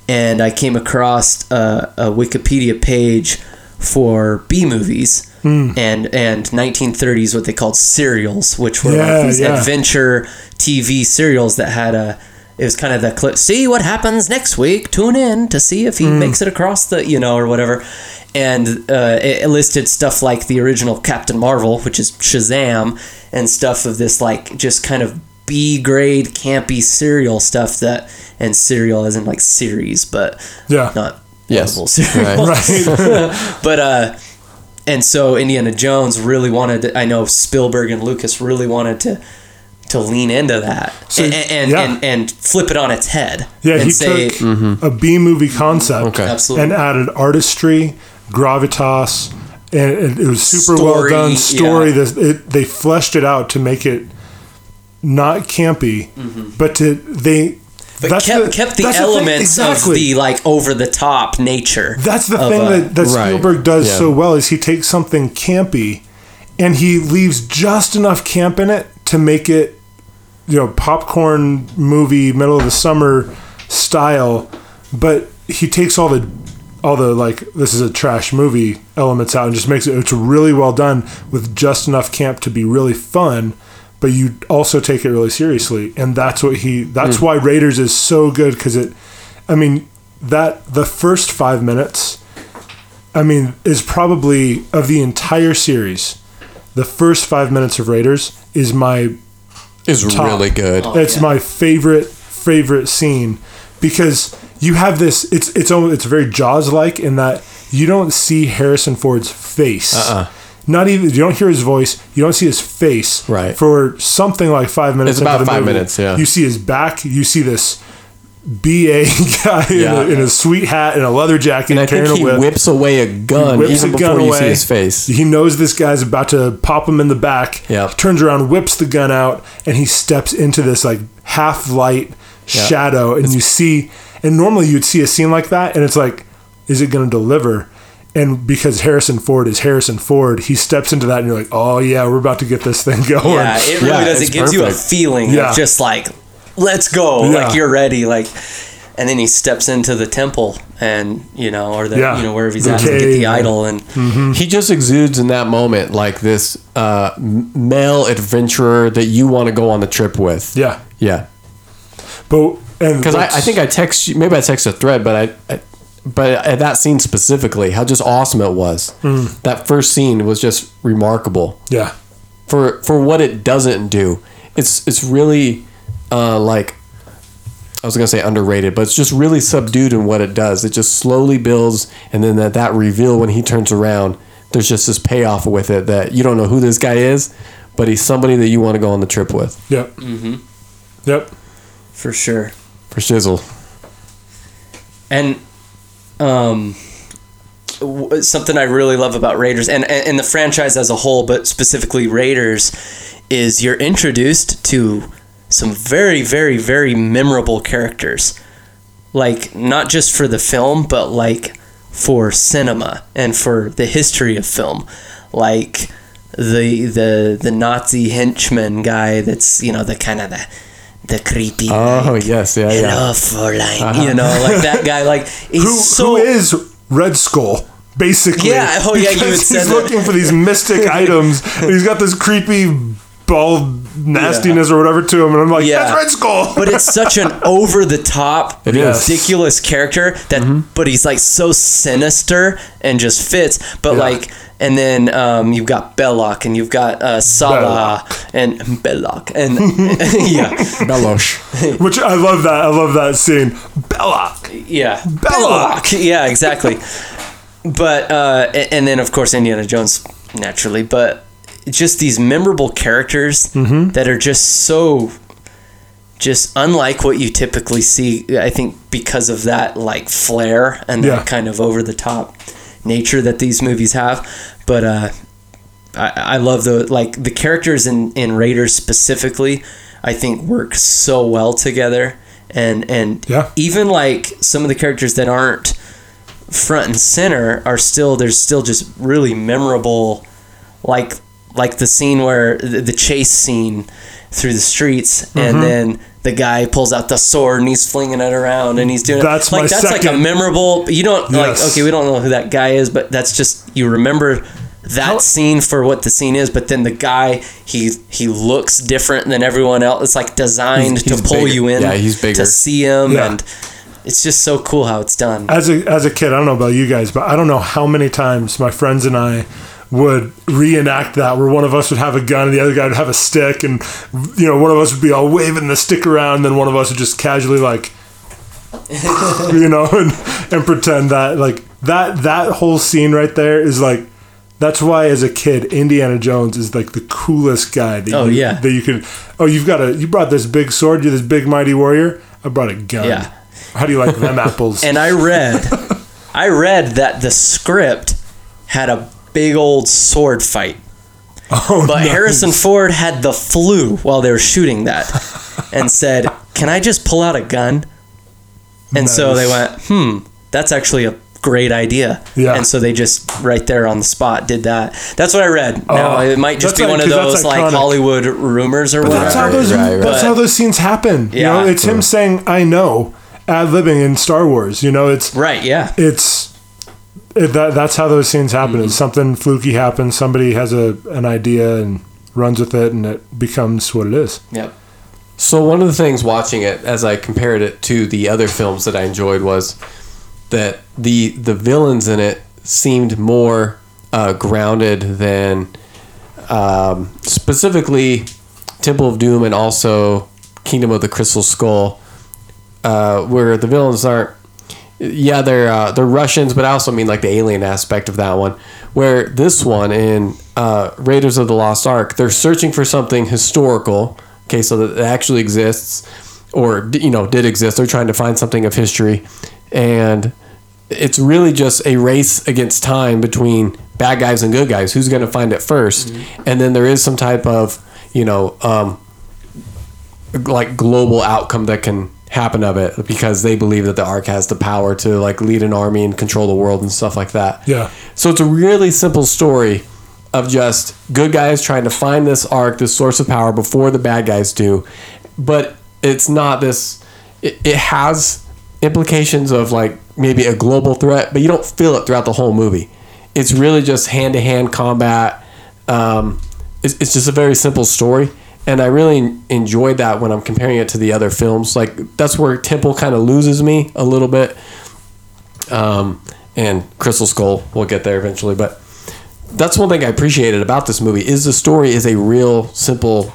C: and I came across uh, a Wikipedia page for B movies.
B: Hmm.
C: And and 1930s what they called serials, which were
B: Yeah,
C: like these
B: yeah.
C: adventure TV serials that had a it was kind of the clip see what happens next week tune in to see if he
B: Hmm.
C: makes it across the you know or whatever and uh, it listed stuff like the original captain marvel which is shazam and stuff of this like just kind of b grade campy serial stuff that and serial isn't like series but
B: Yeah.
C: not
A: Yes.
C: Marvel serial
B: right.
C: but uh and so indiana jones really wanted to, i know spielberg and lucas really wanted to to lean into that
B: So,
C: and and,
B: yeah.
C: and and flip it on its head
B: Yeah,
C: and
B: he
C: say
B: took a B movie concept
A: Okay.
C: Absolutely.
B: and added artistry, gravitas, and it, it was super
C: Story,
B: well done story.
C: yeah.
B: This it, they fleshed it out to make it not campy, but to they
C: Mm-hmm. But kept kept the
B: that's thing-
C: elements
B: exactly.
C: of the like over the top nature
B: That's the thing
C: uh,
B: that, that
A: Right.
B: Spielberg does
A: Yeah.
B: so well is he takes something campy and he leaves just enough camp in it to make it you know popcorn movie middle of the summer style but he takes all the all the like this is a trash movie elements out and just makes it it's really well done with just enough camp to be really fun but you also take it really seriously and that's what he that's hmm. why raiders is so good because it i mean that the first five minutes i mean is probably of the entire series the first five minutes of raiders is my
A: Is
B: Top.
A: really good.
B: Oh, it's
C: yeah.
B: my favorite favorite scene because you have this. It's it's almost, it's very Jaws like in that you don't see Harrison Ford's face.
A: Uh-uh.
B: Not even you don't hear his voice. You don't see his face.
A: Right.
B: For something like five minutes.
A: It's about five
B: movie.
A: minutes, yeah.
B: You see his back. You see this. BA guy
A: Yeah.
B: in, a, in a sweet hat and a leather jacket,
A: And I think he
B: whip
A: whips away a gun
B: whips
A: even
B: a
A: before
B: gun
A: you see his face.
B: He knows this guy's about to pop him in the back.
A: Yeah.
B: Turns around, whips the gun out, and he steps into this like half light shadow. And you see, and normally you'd see a scene like that, and it's like, is it going to deliver? And because Harrison Ford is Harrison Ford, he steps into that, and you're like, oh yeah, we're about to get this thing going.
C: yeah it really
A: Yeah,
C: does it gives you a feeling
B: Yeah.
C: of just like let's go
B: Yeah.
C: like you're ready like and then he steps into the temple and you know or the
B: Yeah.
C: you know wherever he's
B: The
C: at to get the
B: yeah.
C: idol and
A: He just exudes in that moment like this uh, male adventurer that you want to go on the trip with.
B: yeah.
A: Yeah.
B: But
A: Because I, I think I text you, maybe I text a thread, but I, I but at that scene specifically, how just awesome it was.
B: Hmm.
A: That first scene was just remarkable
B: yeah,
A: for for what it doesn't do. It's it's really uh, like I was gonna say underrated, but it's just really subdued in what it does. It just slowly builds, and then that that reveal when he turns around, there's just this payoff with it that you don't know who this guy is, but he's somebody that you want to go on the trip with
B: Yep. Mm-hmm. Yep.
C: for sure.
A: for shizzle.
C: And um, something I really love about Raiders and, and the franchise as a whole, but specifically Raiders, is you're introduced to some very very very memorable characters, like not just for the film, but like for cinema and for the history of film, like the the the Nazi henchman guy that's you know the kind of the the creepy
A: Oh
C: like,
A: yes, yeah, yeah.
C: hello Fräulein, uh-huh. you know, like that guy, like he's
B: Who,
C: so
B: who is Red Skull? Basically,
C: Yeah, oh, yeah, you
B: he's
C: that.
B: looking for these mystic items. and he's got this creepy bald nastiness or whatever to him, and I'm like,
C: Yeah.
B: that's Red Skull.
C: but it's such an over the top, ridiculous character that,
B: Mm-hmm.
C: but he's like so sinister and just fits. But
B: Yeah.
C: like, and then um, you've got Belloc and you've got uh, Sallah and Belloc and yeah,
A: Belosh.
B: Which I love that. I love that scene. Belloc.
C: yeah,
B: Belloc.
C: yeah, exactly. But uh, and then of course Indiana Jones naturally, but just these memorable characters
B: Mm-hmm.
C: that are just so just unlike what you typically see. I think because of that like flair and
B: Yeah.
C: that kind of over the top nature that these movies have. But uh, I, I love the like the characters in in Raiders specifically. I think work so well together, and and
B: Yeah.
C: even like some of the characters that aren't front and center are still there's still just really memorable like like the scene where the, the chase scene through the streets
B: Mm-hmm.
C: and then the guy pulls out the sword and he's flinging it around and he's doing
B: That's
C: it like
B: my
C: that's like a memorable you don't
B: Yes.
C: like okay we don't know who that guy is but that's just you remember that scene for what the scene is but then the guy he he looks different than everyone else it's like designed
A: He's- he's
C: to pull
A: bigger.
C: you in
A: Yeah, he's bigger.
C: to see him
B: Yeah.
C: and it's just so cool how it's done
B: As a as a kid, I don't know about you guys, but I don't know how many times my friends and I would reenact that where one of us would have a gun and the other guy would have a stick and you know one of us would be all waving the stick around and then one of us would just casually like you know and, and pretend that like that that whole scene right there is like that's why as a kid Indiana Jones is like the coolest guy that
C: Oh,
B: you,
C: yeah.
B: that you could oh you've got a you brought this big sword you're this big mighty warrior I brought a gun
C: Yeah.
B: how do you like them apples
C: and I read, I read that the script had a big old sword fight,
B: oh,
C: but
B: nice.
C: Harrison Ford had the flu while they were shooting that, and said, "Can I just pull out a gun?" And so they went, "Hmm, that's actually a great idea."
B: Yeah.
C: And so they just right there on the spot did that. That's what I read. now
B: Oh,
C: it might just
B: that's
C: be one of
B: like- 'cause that's
C: those like. Hollywood rumors or whatever.
B: That's how those.
A: Right, right.
B: That's how those scenes happen. You know,
C: Yeah.
B: it's him saying "I know" ad libbing in Star Wars. You know, it's
C: Right? Yeah.
B: it's it, that. That's how those scenes happen.
C: Mm-hmm.
B: Is something fluky happens. Somebody has a an idea and runs with it, and it becomes what it is.
C: Yep.
A: So one of the things watching it, as I compared it to the other films that I enjoyed, was that the the villains in it seemed more uh, grounded than um, specifically Temple of Doom and also Kingdom of the Crystal Skull, uh, where the villains aren't. Yeah, they're uh, they're Russians, but I also mean like the alien aspect of that one. Where this one in uh, Raiders of the Lost Ark, they're searching for something historical, okay, so that it actually exists, or you know did exist. They're trying to find something of history, and it's really just a race against time between bad guys and good guys. Who's going to find it 1st And then there is some type of you know um, like global outcome that can happen of it because they believe that the ark has the power to like lead an army and control the world and stuff like that.
B: Yeah.
A: So it's a really simple story of just good guys trying to find this ark, this source of power before the bad guys do. But it's not this it, it has implications of like maybe a global threat, but you don't feel it throughout the whole movie. It's really just hand to hand combat. Um, it's, it's just a very simple story. And I really enjoyed that when I'm comparing it to the other films. Like, that's where Temple kind of loses me a little bit. Um, and Crystal Skull, we'll get there eventually. But that's one thing I appreciated about this movie is the story is a real simple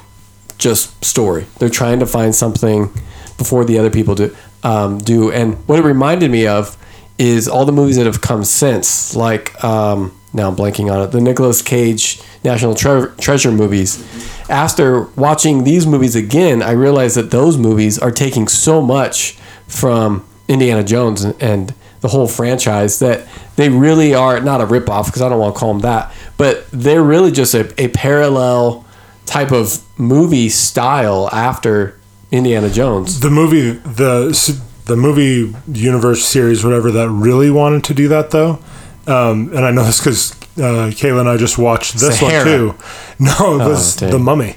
A: just story. They're trying to find something before the other people do. Um, do and what it reminded me of is all the movies that have come since, like um, now I'm blanking on it, the Nicolas Cage National Tre- Treasure movies. After watching these movies again, I realized that those movies are taking so much from Indiana Jones and, and the whole franchise that they really are not a ripoff because I don't want to call them that, but they're really just a, a parallel type of movie style after Indiana Jones.
B: the movie the the movie universe series whatever that really wanted to do that though um, and i know this because uh, kayla and i just watched this
A: Sahara.
B: one too no it was
A: dang.
B: the mummy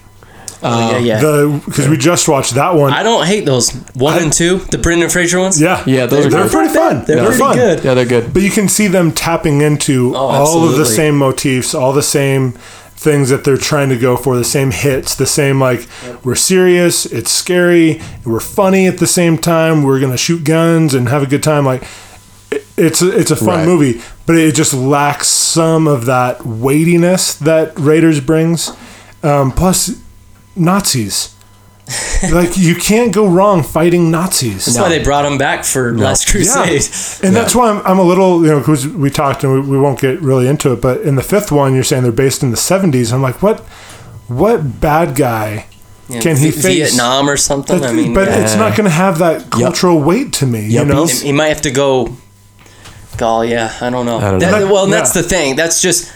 C: Oh, yeah, yeah.
B: the because we just watched that one
C: I don't hate those one and two, the Brendan Fraser ones.
B: yeah
A: Yeah, those are
B: they're
A: good.
B: pretty fun
C: They're
B: they're,
C: pretty
B: fun
C: good.
A: Yeah, they're good.
B: but you can see them tapping into
C: Oh,
B: all of the same motifs all the same things that they're trying to go for the same hits the same like we're serious it's scary we're funny at the same time we're gonna shoot guns and have a good time like it- it's a, it's a fun
A: Right.
B: movie but it just lacks some of that weightiness that raiders brings um, plus nazis like you can't go wrong fighting nazis
C: That's why they brought him back for Last Crusade.
B: yeah. And that's why I'm, I'm a little, you know, because we talked and we, we won't get really into it, but in the fifth one, you're saying they're based in the 70s. I'm like, what, what bad guy
C: Yeah,
B: can he
C: Vi-
B: face?
C: Vietnam or something?
B: That-
C: I mean,
B: but
C: yeah.
B: it's not going to have that cultural weight to me, you know?
C: he, he might have to go. Gall, yeah, I don't know.
A: I don't
C: That-
B: know.
C: well, and that's
B: Yeah.
C: the thing. That's just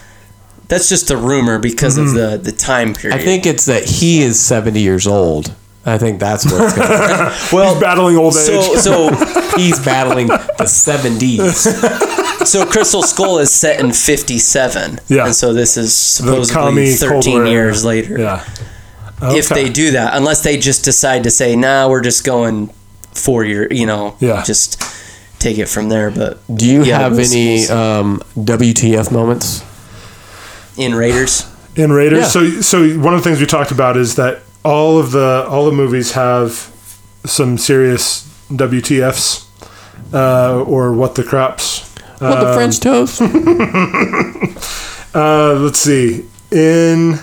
C: that's just a rumor because
B: Mm-hmm.
C: of the the time period.
A: I think it's that he is 70 years old. I think that's what's going to
C: well,
B: He's battling old age.
C: so so
A: He's battling the 70s.
C: so Crystal Skull is set in fifty seven.
B: Yeah.
C: and so this is
B: the
C: supposedly
B: commie
C: thirteen years later.
B: Yeah.
C: If they do that, unless they just decide to say, "Nah, we're just going four year," you know,
B: Yeah.
C: just take it from there. But
A: Do you
C: yeah,
A: have
C: we'll-
A: any
C: we'll
A: um, WTF moments?
C: in Raiders?
B: in Raiders.
A: Yeah.
B: So, so one of the things we talked about is that all of the all the movies have some serious WTFs uh, or what the craps.
A: What
B: Um,
A: the French toast?
B: Uh, let's see. In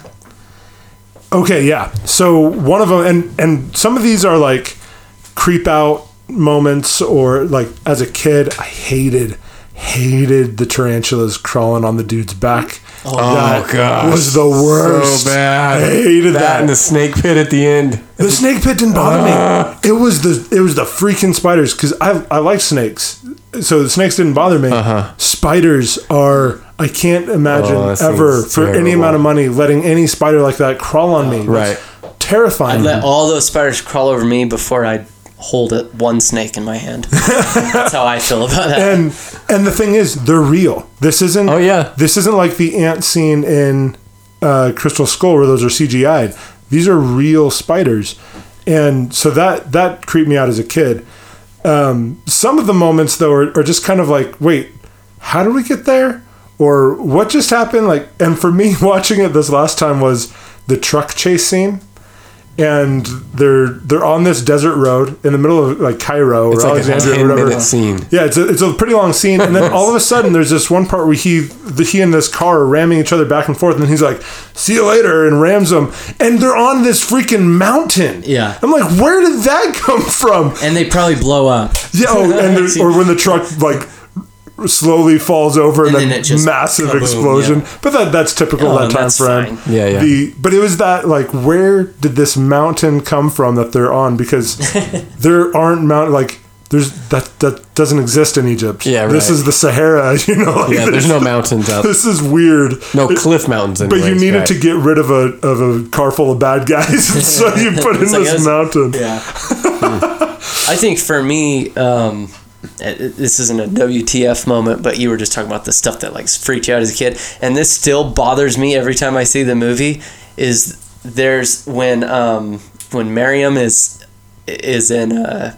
B: okay, yeah. So one of them, and and some of these are like creep out moments, or like as a kid, I hated hated the tarantulas crawling on the dude's back. Oh that
A: gosh.
B: was the worst.
A: So bad.
B: I hated
A: that
B: that.
A: and the snake pit at the end.
B: The snake pit didn't bother me. It was the it was the freaking spiders because I I like snakes, so the snakes didn't bother me. Spiders are I can't imagine
A: Uh-huh. Oh,
B: ever
A: seems
B: for any amount of money letting any spider like that crawl on me.
A: Right.
B: That's terrifying.
C: Let all those spiders crawl over me before I hold it one snake in my hand. That's how I feel about that.
B: and and the thing is, they're real. This isn't.
A: Oh, yeah.
B: This isn't like the ant scene in uh, Crystal Skull where those are CGI'd. These are real spiders, and so that that creeped me out as a kid. Um, some of the moments though are, are just kind of like, wait, how did we get there? Or what just happened? Like, and for me, watching it this last time was the truck chase scene. And they're they're on this desert road in the middle of like Cairo
A: It's
B: or
A: like
B: Alexandria or whatever.
A: scene.
B: Yeah, it's a, it's a pretty long scene, and then all of a sudden, there's this one part where he the, he and this car are ramming each other back and forth, and he's like, "See you later," and rams them, and they're on this freaking mountain.
C: Yeah.
B: I'm like, where did that come from?
C: And they probably blow up.
B: Yeah, oh, and or when the truck like slowly falls over and,
C: And
B: then
C: then it just
B: massive
C: kaboom,
B: explosion.
C: yeah.
B: But that that's typical
C: Oh,
B: of that time frame.
C: fine.
A: Yeah, yeah.
B: The but it was that like where did this mountain come from that they're on because there aren't mountain like there's that that doesn't exist in Egypt.
A: Yeah, right.
B: This is the Sahara, you know. Like,
A: Yeah, there's no mountains out.
B: This is weird.
A: No cliff mountains. In Egypt.
B: But you needed
A: right.
B: to get rid of a of a car full of bad guys, so you put in
C: like
B: this
C: us.
B: mountain.
C: Yeah. I think for me, um, it- it- this isn't a WTF moment, but you were just talking about the stuff that like freaked you out as a kid, and this still bothers me every time I see the movie. Is there's when um, when Miriam is is in uh,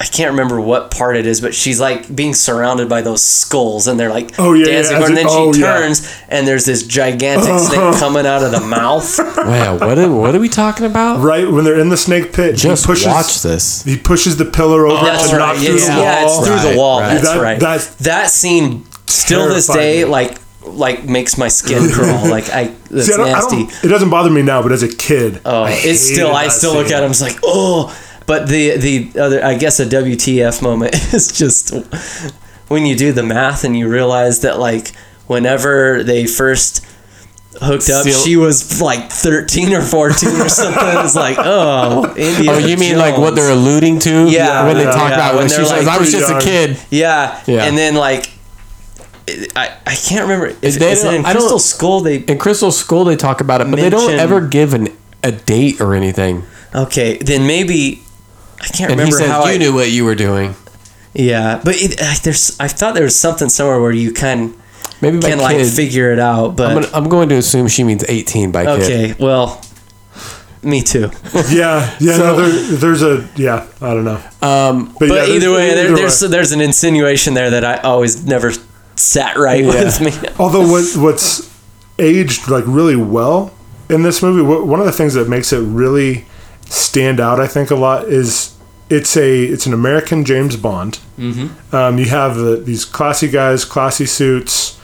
C: I can't remember what part it is, but she's like being surrounded by those skulls, and they're like
B: Oh, yeah,
C: dancing,
B: yeah,
C: and then
B: it- oh,
C: she
B: yeah.
C: turns, and there's this gigantic snake coming out of the mouth.
A: Wow, what are, what are we talking about?
B: Right when they're in the snake pit,
A: Just
B: he pushes
A: watch this.
B: he pushes the pillar over
C: That's
B: to knock
C: right.
B: through
C: Yeah,
B: the
C: yeah,
B: wall.
C: it's through
A: Right,
C: the wall.
A: right.
C: That's
B: That-
C: right.
B: that's
C: that scene still this day,
B: me.
C: like like makes my skin crawl. Like I, that's
B: See, I don't, I
C: nasty.
B: it doesn't bother me now, but as a kid,
C: Oh,
B: I
C: it's still
B: hated
C: I still look at him. It's like oh, but the the other I guess a WTF moment is just when you do the math and you realize that like whenever they first hooked up,
A: Still-
C: she was like thirteen or fourteen or something. It's like oh, India.
A: Oh, you mean like what they're alluding to?
C: Yeah,
A: when they
B: yeah,
A: talk
C: yeah,
A: about
C: when
A: when she
C: they're,
A: says, "I was
B: pretty
A: just a kid."
C: Yeah,
A: Yeah.
C: and then like. I, I can't remember if
A: They
C: is it
A: don't-
C: in
A: I don't-
C: Crystal Skull. They
A: In Crystal Skull, they talk about it, but they don't ever give an, a date or anything.
C: okay. Then maybe I can't
A: And he
C: remember
A: says,
C: how
A: "You
C: I,
A: knew what you were doing."
C: Yeah, but it, uh, there's I thought there was something somewhere where you can
A: Maybe
C: can
A: kid.
C: like figure it out, but
A: I'm, gonna, I'm going to assume she means 18 by kid.
C: okay, well, me too.
B: Yeah, yeah. no, there, there's a yeah. I don't know.
A: Um,
B: But,
C: But
B: yeah,
C: either way, there,
B: either
C: there's
B: way.
C: there's an insinuation there that I always never sat right
A: Yeah.
C: with me.
B: Although what what's aged like really well in this movie, wh- one of the things that makes it really stand out, I think, a lot is it's a it's an American James Bond. Mm-hmm. Um, you have the, these classy guys, classy suits,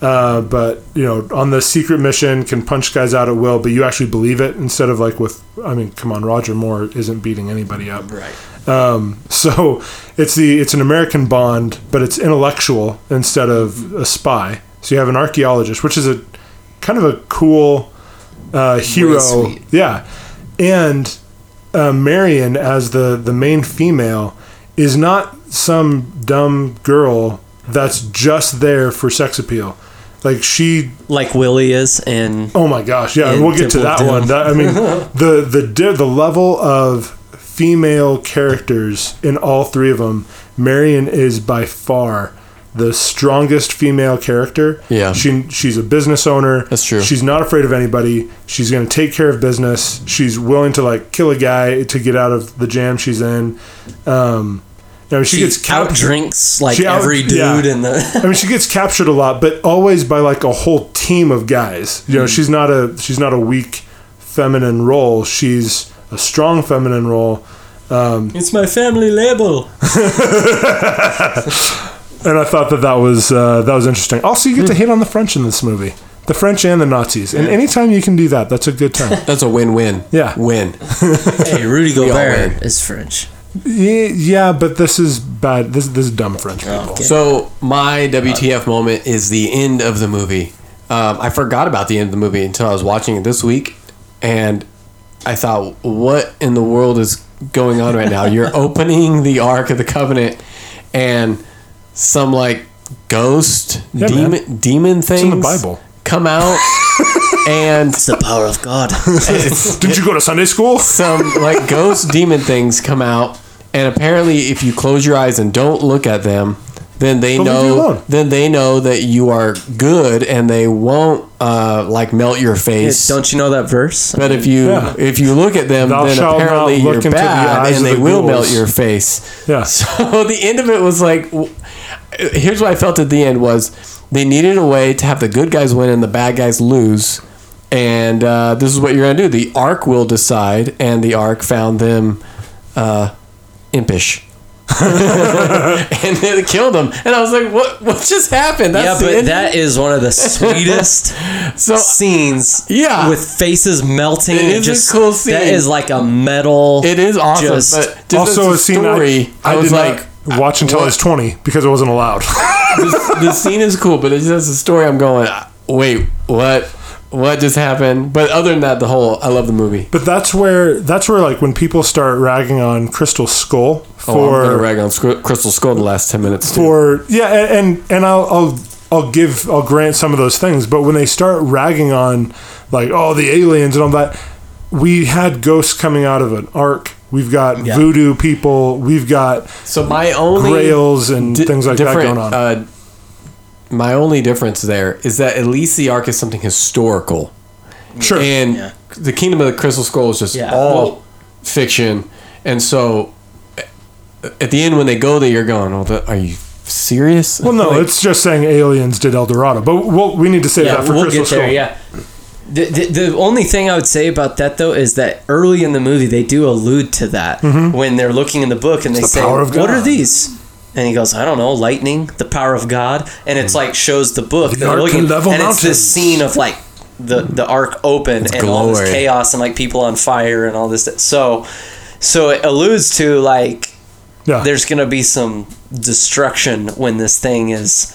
B: uh, but you know, on the secret mission, can punch guys out at will, but you actually believe it instead of like with. I mean, come on, Roger Moore isn't beating anybody up.
C: Right.
B: Um, so it's the it's an American Bond, but it's intellectual instead of a spy. So you have an archaeologist, which is a kind of a cool uh, hero. Yeah, and uh, Marion as the the main female is not some dumb girl that's just there for sex appeal. Like she
C: Like Willie is, and
B: Oh my gosh, yeah,
C: in
B: we'll get to
C: Temple
B: that one. That, I mean, the the the level of female characters in all three of them, Marion is by far the strongest female character.
A: Yeah.
B: she she's a business owner.
A: That's true.
B: She's not afraid of anybody. She's going to take care of business. She's willing to like kill a guy to get out of the jam she's in. Um, you know, she,
C: she
B: gets
C: out drinks like
B: out-
C: every dude
B: yeah.
C: in the.
B: I mean, she gets captured a lot, but always by like a whole team of guys. You know, she's not a she's not a weak feminine role. She's a strong feminine role.
C: it's my family label.
B: And I thought that that was uh, that was interesting. Also, you get to hit on the French in this movie, the French and the Nazis. And anytime you can do that, that's a good time.
A: that's a win-win.
B: Yeah.
A: Win.
C: hey, Rudy
A: all
C: Gobert
A: win.
C: is French.
B: yeah, yeah, but this is bad. This this is dumb French people.
C: Okay.
A: So my WTF moment is the end of the movie. Um, I forgot about the end of the movie until I was watching it this week, and I thought, "What in the world is going on right now?" You're opening the Ark of the Covenant, and some like ghost
B: Yeah,
A: demon
B: man.
A: demon things
B: in the Bible.
A: come out, and
C: It's the power of God.
B: Did you go to Sunday school?
A: some like ghost demon things come out, and apparently, if you close your eyes and don't look at them, then they
B: They'll leave you
A: know. Then they know that you are good, and they won't uh, like melt your face.
C: Don't you know that verse?
A: but if you
B: Yeah.
A: if you look at them,
B: Thou
A: then apparently you're
B: into the
A: bad, and they
B: the
A: will melt your face.
B: Yeah.
A: So the end of it was like, w- here's what I felt at the end was they needed a way to have the good guys win and the bad guys lose, and uh, this is what you're gonna do. The Ark will decide, and the Ark found them uh, impish. and it killed them, and I was like, "What? What just happened?"
C: yeah, but
A: end?
C: that is one of the sweetest
A: so
C: scenes.
A: Yeah.
C: with faces melting.
A: It
C: and
A: is a cool scene.
C: That is like a metal.
A: it is awesome.
C: Just-
A: but just
B: also,
A: as
B: a scene
A: story,
B: I,
A: I,
B: I,
A: was like,
B: not watch until I was twenty because it wasn't allowed.
A: the, the scene is cool, but it's just a story. I'm going, wait, what? What just happened? But other than that, the whole I love the movie.
B: But that's where that's where like when people start ragging on Crystal Skull
A: Oh, I'm
B: for
A: gonna rag on Scr- Crystal Skull in the last ten minutes. Too.
B: for yeah, and and, and I'll, I'll I'll give I'll grant some of those things, but when they start ragging on like oh the aliens and all that, we had ghosts coming out of an ark. We've got
C: Yeah.
B: voodoo people. We've got
A: so my only
B: grails and
A: di-
B: things like that going on.
A: Uh, my only difference there is that at least the Ark is something historical,
B: sure.
A: and
C: Yeah.
A: the Kingdom of the Crystal Skull is just
C: Yeah.
A: all
C: Well-
A: fiction. And so, at the end when they go there, you're going, "Oh, the, are you serious?"
B: well, no,
A: Like,
B: it's just saying aliens did El Dorado, but we'll, we need to say
C: yeah,
B: that for
C: we'll
B: Crystal
C: get there.
B: Skull.
C: Yeah. The, the, the only thing I would say about that though is that early in the movie they do allude to that when they're looking in the book and they
B: the
C: say, "What are these?" And he goes, I don't know, lightning, the power of God, and it's like shows the book.
B: ark
C: they're
B: level
C: and it's this scene of like the the ark open and all this chaos and like people on fire and all this. So, so it alludes to like
B: Yeah.
C: there's gonna be some destruction when this thing is,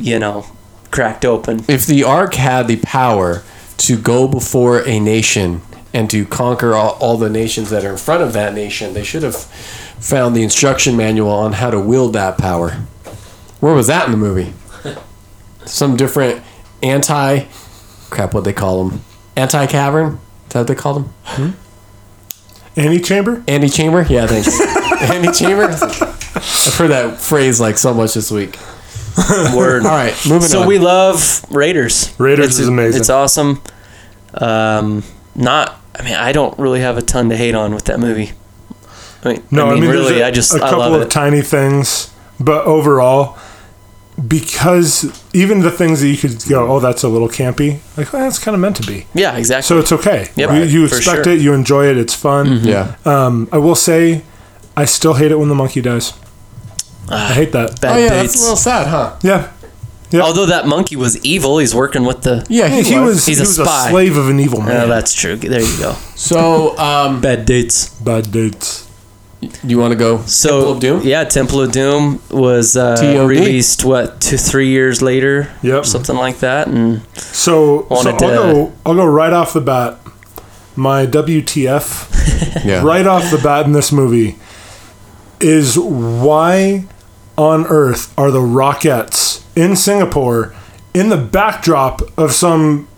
C: you know, cracked open.
A: if the ark had the power to go before a nation and to conquer all, all the nations that are in front of that nation, they should have found the instruction manual on how to wield that power. Where was that in the movie? Some different anti crap. What they call them? Anti cavern. Is that what they call them?
B: Any hmm? chamber?
A: Anti chamber. Yeah, thanks. you. Anti chamber. I've heard that phrase like so much this week.
C: Word.
A: All right, moving
C: so
A: on.
C: we love Raiders.
B: Raiders
C: It's-
B: is amazing.
C: It's awesome. Um, not. I mean, I don't really have a ton to hate on with that movie. I mean,
B: No,
C: I mean,
B: there's
C: really,
B: a,
C: I just
B: a
C: I
B: couple
C: love
B: of
C: it.
B: tiny things, but overall, because even the things that you could go, oh, that's a little campy. Like well, that's kind of meant to be.
C: yeah, exactly.
B: So it's okay.
C: Yep.
B: you, you expect
C: sure.
B: it, you enjoy it, it's fun.
A: yeah.
B: Um, I will say, I still hate it when the monkey dies. I hate that.
C: Bad
A: Oh yeah,
C: dates.
A: that's a little sad, huh?
B: Yeah,
C: Although that monkey was evil, he's working with the.
A: Yeah,
B: he, he was.
C: He's
B: he
C: a
B: was
C: spy.
B: a slave of an evil
C: Oh,
B: man.
C: that's true. There you go.
A: So, um,
C: Bad dates.
B: Bad dates.
A: Do you want to go?
C: So
A: Temple of Doom?
C: yeah, Temple of Doom was uh, released what two three years later,
B: Yep.
C: something like that, and
B: So, so I'll
C: to-
B: go. I'll go right off the bat. My WTF
A: Yeah.
B: right off the bat in this movie is why on earth are the Rockettes in Singapore in the backdrop of some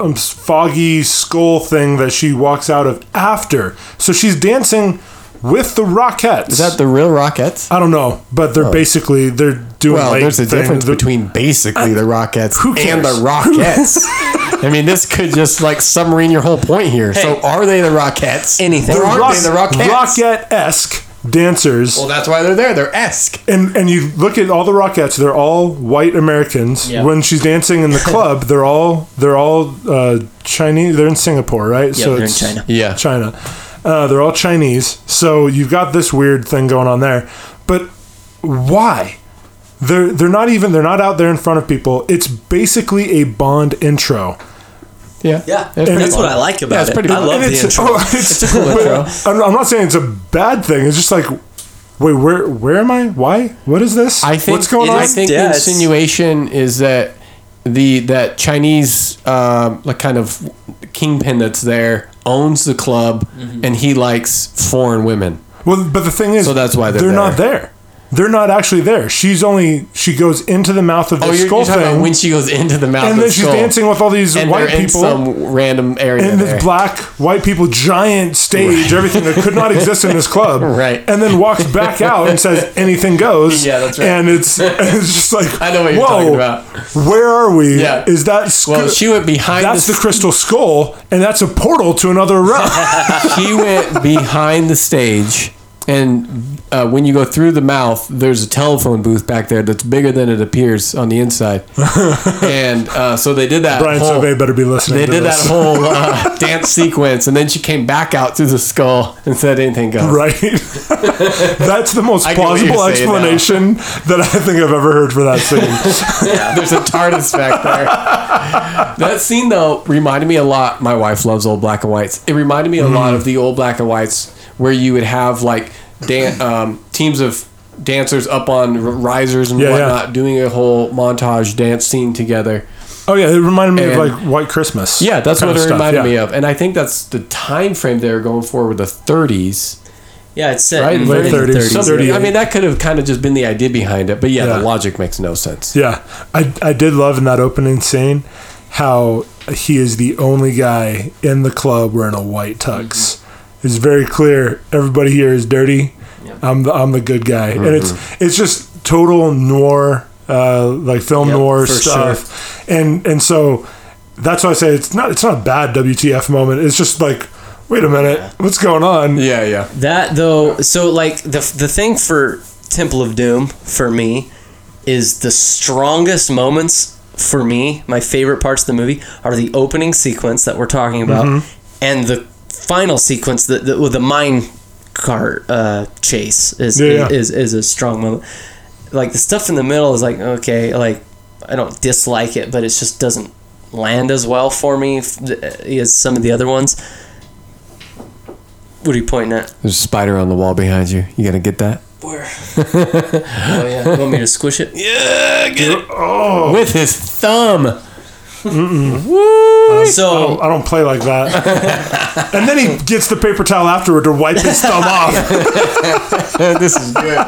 B: um, foggy skull thing that she walks out of after? So she's dancing with the Rockettes.
A: Is that the real Rockettes?
B: I don't know, but they're basically they're doing.
A: Well,
B: like
A: there's a
B: thing-
A: difference
B: they're-
A: between basically the Rockettes
B: who
A: and the? Rockettes. I mean, this could just like submarine your whole point here. so, are they the Rockettes?
C: Anything.
A: Or
B: they're
A: are
B: rock,
A: they the Rockettes?
B: Rockette esque dancers.
A: Well, that's why they're there. They're esque.
B: and and you look at all the Rockettes; they're all white Americans.
C: Yeah.
B: When she's dancing in the club, they're all they're all uh, Chinese. They're in Singapore, right?
C: Yeah, they're in China.
A: Yeah.
B: China. Uh, they're all Chinese. So you've got this weird thing going on there. But why? They're they're not even they're not out there in front of people. It's basically a Bond intro.
A: Yeah.
C: Yeah,
A: pretty
C: that's
A: fun.
C: what I like about
A: Yeah, it's
C: it.
A: pretty
C: I love
B: And
C: the
B: it's,
C: intro.
B: oh, it's,
A: a cool intro.
B: I'm, I'm not saying it's a bad thing. It's just like, wait, where where am I? Why? What is this?
A: I think
B: what's going on?
A: I think
C: Yeah,
A: the insinuation is that the that Chinese um, like kind of kingpin that's there owns the club
C: Mm-hmm.
A: and he likes foreign women.
B: Well, but the thing is,
A: So that's why they're
B: they're not there. They're not actually there. She's only she goes into the mouth of the
A: Oh, you're,
B: skull
A: you're talking
B: thing,
A: about when she goes into the mouth
B: and then
A: the
B: she's
A: skull,
B: dancing with all these
A: and
B: white people
A: some random area
B: in this black white people giant stage, everything that could not exist in this club,
A: Right.
B: And then walks back out and says anything goes.
A: Yeah, that's right.
B: And it's it's just like
A: I know what you're
B: whoa,
A: talking about.
B: Where are we?
A: Yeah.
B: Is that sc-
A: Well, she went behind
B: That's
A: the
B: the crystal skull, and that's a portal to another realm.
A: he went behind the stage and uh, when you go through the mouth there's a telephone booth back there that's bigger than it appears on the inside and uh, so they did that
B: Brian
A: whole,
B: Sauvé better be listening.
A: they did that whole uh, dance sequence and then she came back out through the skull and said anything goes
B: Right. That's the most
A: I get what you're
B: plausible explanation that I think I've ever heard for that scene.
A: yeah, there's a TARDIS back there that scene though reminded me a lot my wife loves old black and whites it reminded me a lot
B: Mm.
A: of the old black and whites where you would have like dan- um, teams of dancers up on risers and
B: Yeah, yeah.
A: whatnot doing a whole montage dance scene together
B: Oh yeah, it reminded me
A: And-
B: of like White Christmas.
A: yeah that's what it
B: stuff,
A: reminded
B: yeah.
A: me of and i think that's the time frame they were going for with the 30s
C: Yeah, it's set
A: right
C: in
B: Late 30s.
C: 30s.
A: So, i mean that could have kind of just been the idea behind it but yeah,
B: Yeah.
A: the logic makes no sense
B: Yeah, I I did love in that opening scene how he is the only guy in the club wearing a white tux. It's very clear everybody here is dirty. I'm the I'm the good guy, and it's it's just total noir, uh, like film
C: Yep,
B: noir
C: for
B: stuff, and and so that's why I say it's not it's not a bad WTF moment. It's just like, wait a minute, what's going on?
A: yeah yeah
C: That though, so like the the thing for Temple of Doom for me is the strongest moments for me. My favorite parts of the movie are the opening sequence that we're talking about,
B: Mm-hmm.
C: and the final sequence, the, the with the mine car uh, chase is,
B: Yeah, yeah.
C: is is a strong moment. Like the stuff in the middle is like okay, like I don't dislike it, but it just doesn't land as well for me as some of the other ones. What are you pointing at?
A: There's a spider on the wall behind you. You gonna get that?
C: Where? oh yeah, you want me to squish it?
A: Yeah, get it.
B: Oh,
A: With his thumb.
C: Uh, so
B: I don't play like that. and then he gets the paper towel afterward to wipe his thumb off.
A: this is good.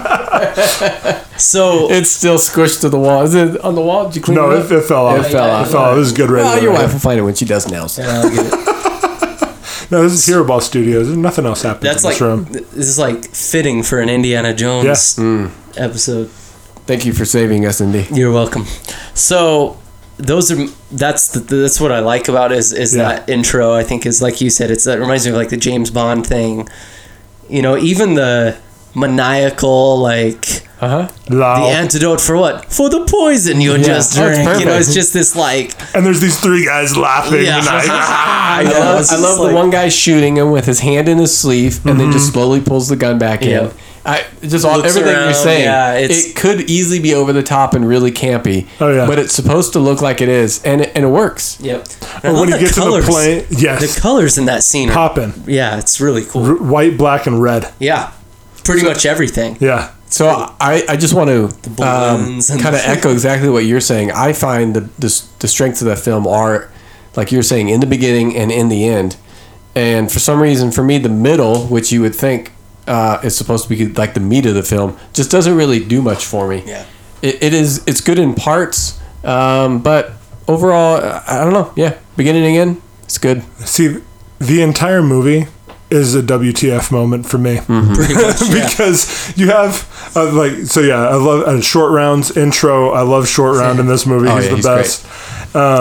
C: so
A: It's still squished to the wall. Is it on the wall? Did you clean
B: No,
A: it
B: it, it fell off.
A: It fell off.
B: It fell off. This is good.
A: Well,
B: radio
A: your wife will find it when she does nails.
C: I'll get it.
B: No, this is Heroball Studios. There's nothing else happening
C: That's
B: in
C: like
B: this room.
C: this is like fitting for an Indiana Jones
B: Yeah. Mm.
C: episode.
A: Thank you for saving us, Indy.
C: You're welcome. So those are that's the, that's what I like about it is is
B: Yeah.
C: that intro. I think is like you said. It's that reminds me of like the James Bond thing. You know, even the maniacal like
A: Uh huh.
B: Loud.
C: the antidote for what for the poison you
A: Yeah.
C: just
A: Oh,
C: drank. you know, it's just this like
B: and there's these three guys laughing.
C: Yeah.
B: And I,
C: I
A: I
C: know,
A: love, I
C: just
A: love the one guy shooting him with his hand in his sleeve and then just slowly pulls the gun back
C: Yeah.
A: in. I just all,
C: Looks
A: everything
C: around,
A: you're saying.
C: yeah,
A: it could easily be over the top and really campy.
B: Oh, yeah.
A: But it's supposed to look like it is, and it, and it works.
C: Yep.
B: Or when he gets in the plane, yes.
C: the colors in that scene. Are,
B: popping.
C: yeah, it's really cool.
B: R- white, black, and red.
C: Yeah, pretty much everything.
B: Yeah.
A: So I, I just want to um, kind of echo exactly what you're saying. I find the, the the strengths of that film are, like you're saying, in the beginning and in the end. And for some reason, for me, the middle, which you would think uh, is supposed to be like the meat of the film, just doesn't really do much for me.
C: Yeah.
A: It, it is it's good in parts, um, but overall, I I don't know. Yeah, beginning and end, it's good.
B: See, the entire movie is a WTF moment for me.
C: Pretty much. Yeah.
B: because you have uh, like so yeah I love uh, short rounds intro I love short round in this movie
A: Oh,
B: he's
A: yeah,
B: the
A: he's
B: best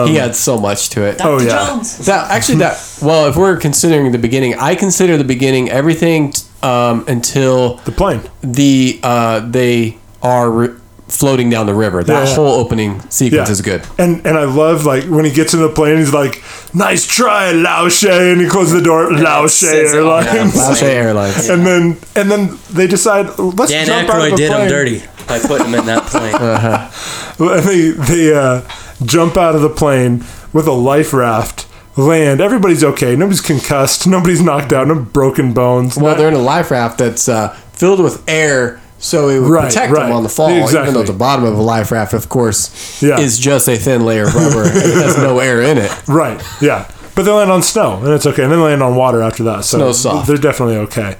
A: he adds so much to it.
B: oh yeah
A: That actually, that well, if we're considering the beginning, I consider the beginning everything um, until
B: the plane
A: the uh, they are re- floating down the river. That
B: Yeah.
A: whole opening sequence
B: yeah
A: is good.
B: and and I love like when he gets in the plane he's like nice try Lao Che and he closes the door Lao Che
C: says it all
B: Airlines
C: down.
A: Lao Che Airlines.
B: and then and then they decide let's
C: Dan
B: jump out of
C: Aykroyd
B: the
C: did
B: plane
C: him dirty by putting him in that plane. uh-huh.
B: and they they uh, jump out of the plane with a life raft land everybody's okay nobody's concussed nobody's knocked out no broken bones
A: Well, they're in a life raft that's uh, filled with air, so it would
B: Right,
A: protect
B: right.
A: them on the fall.
B: Exactly.
A: Even though the bottom of a life raft, of course,
B: Yeah.
A: is just a thin layer of rubber and has no air in it.
B: Right. Yeah. But they land on snow, and it's okay. And then they land on water after that. So
A: Snow's soft.
B: they're definitely okay.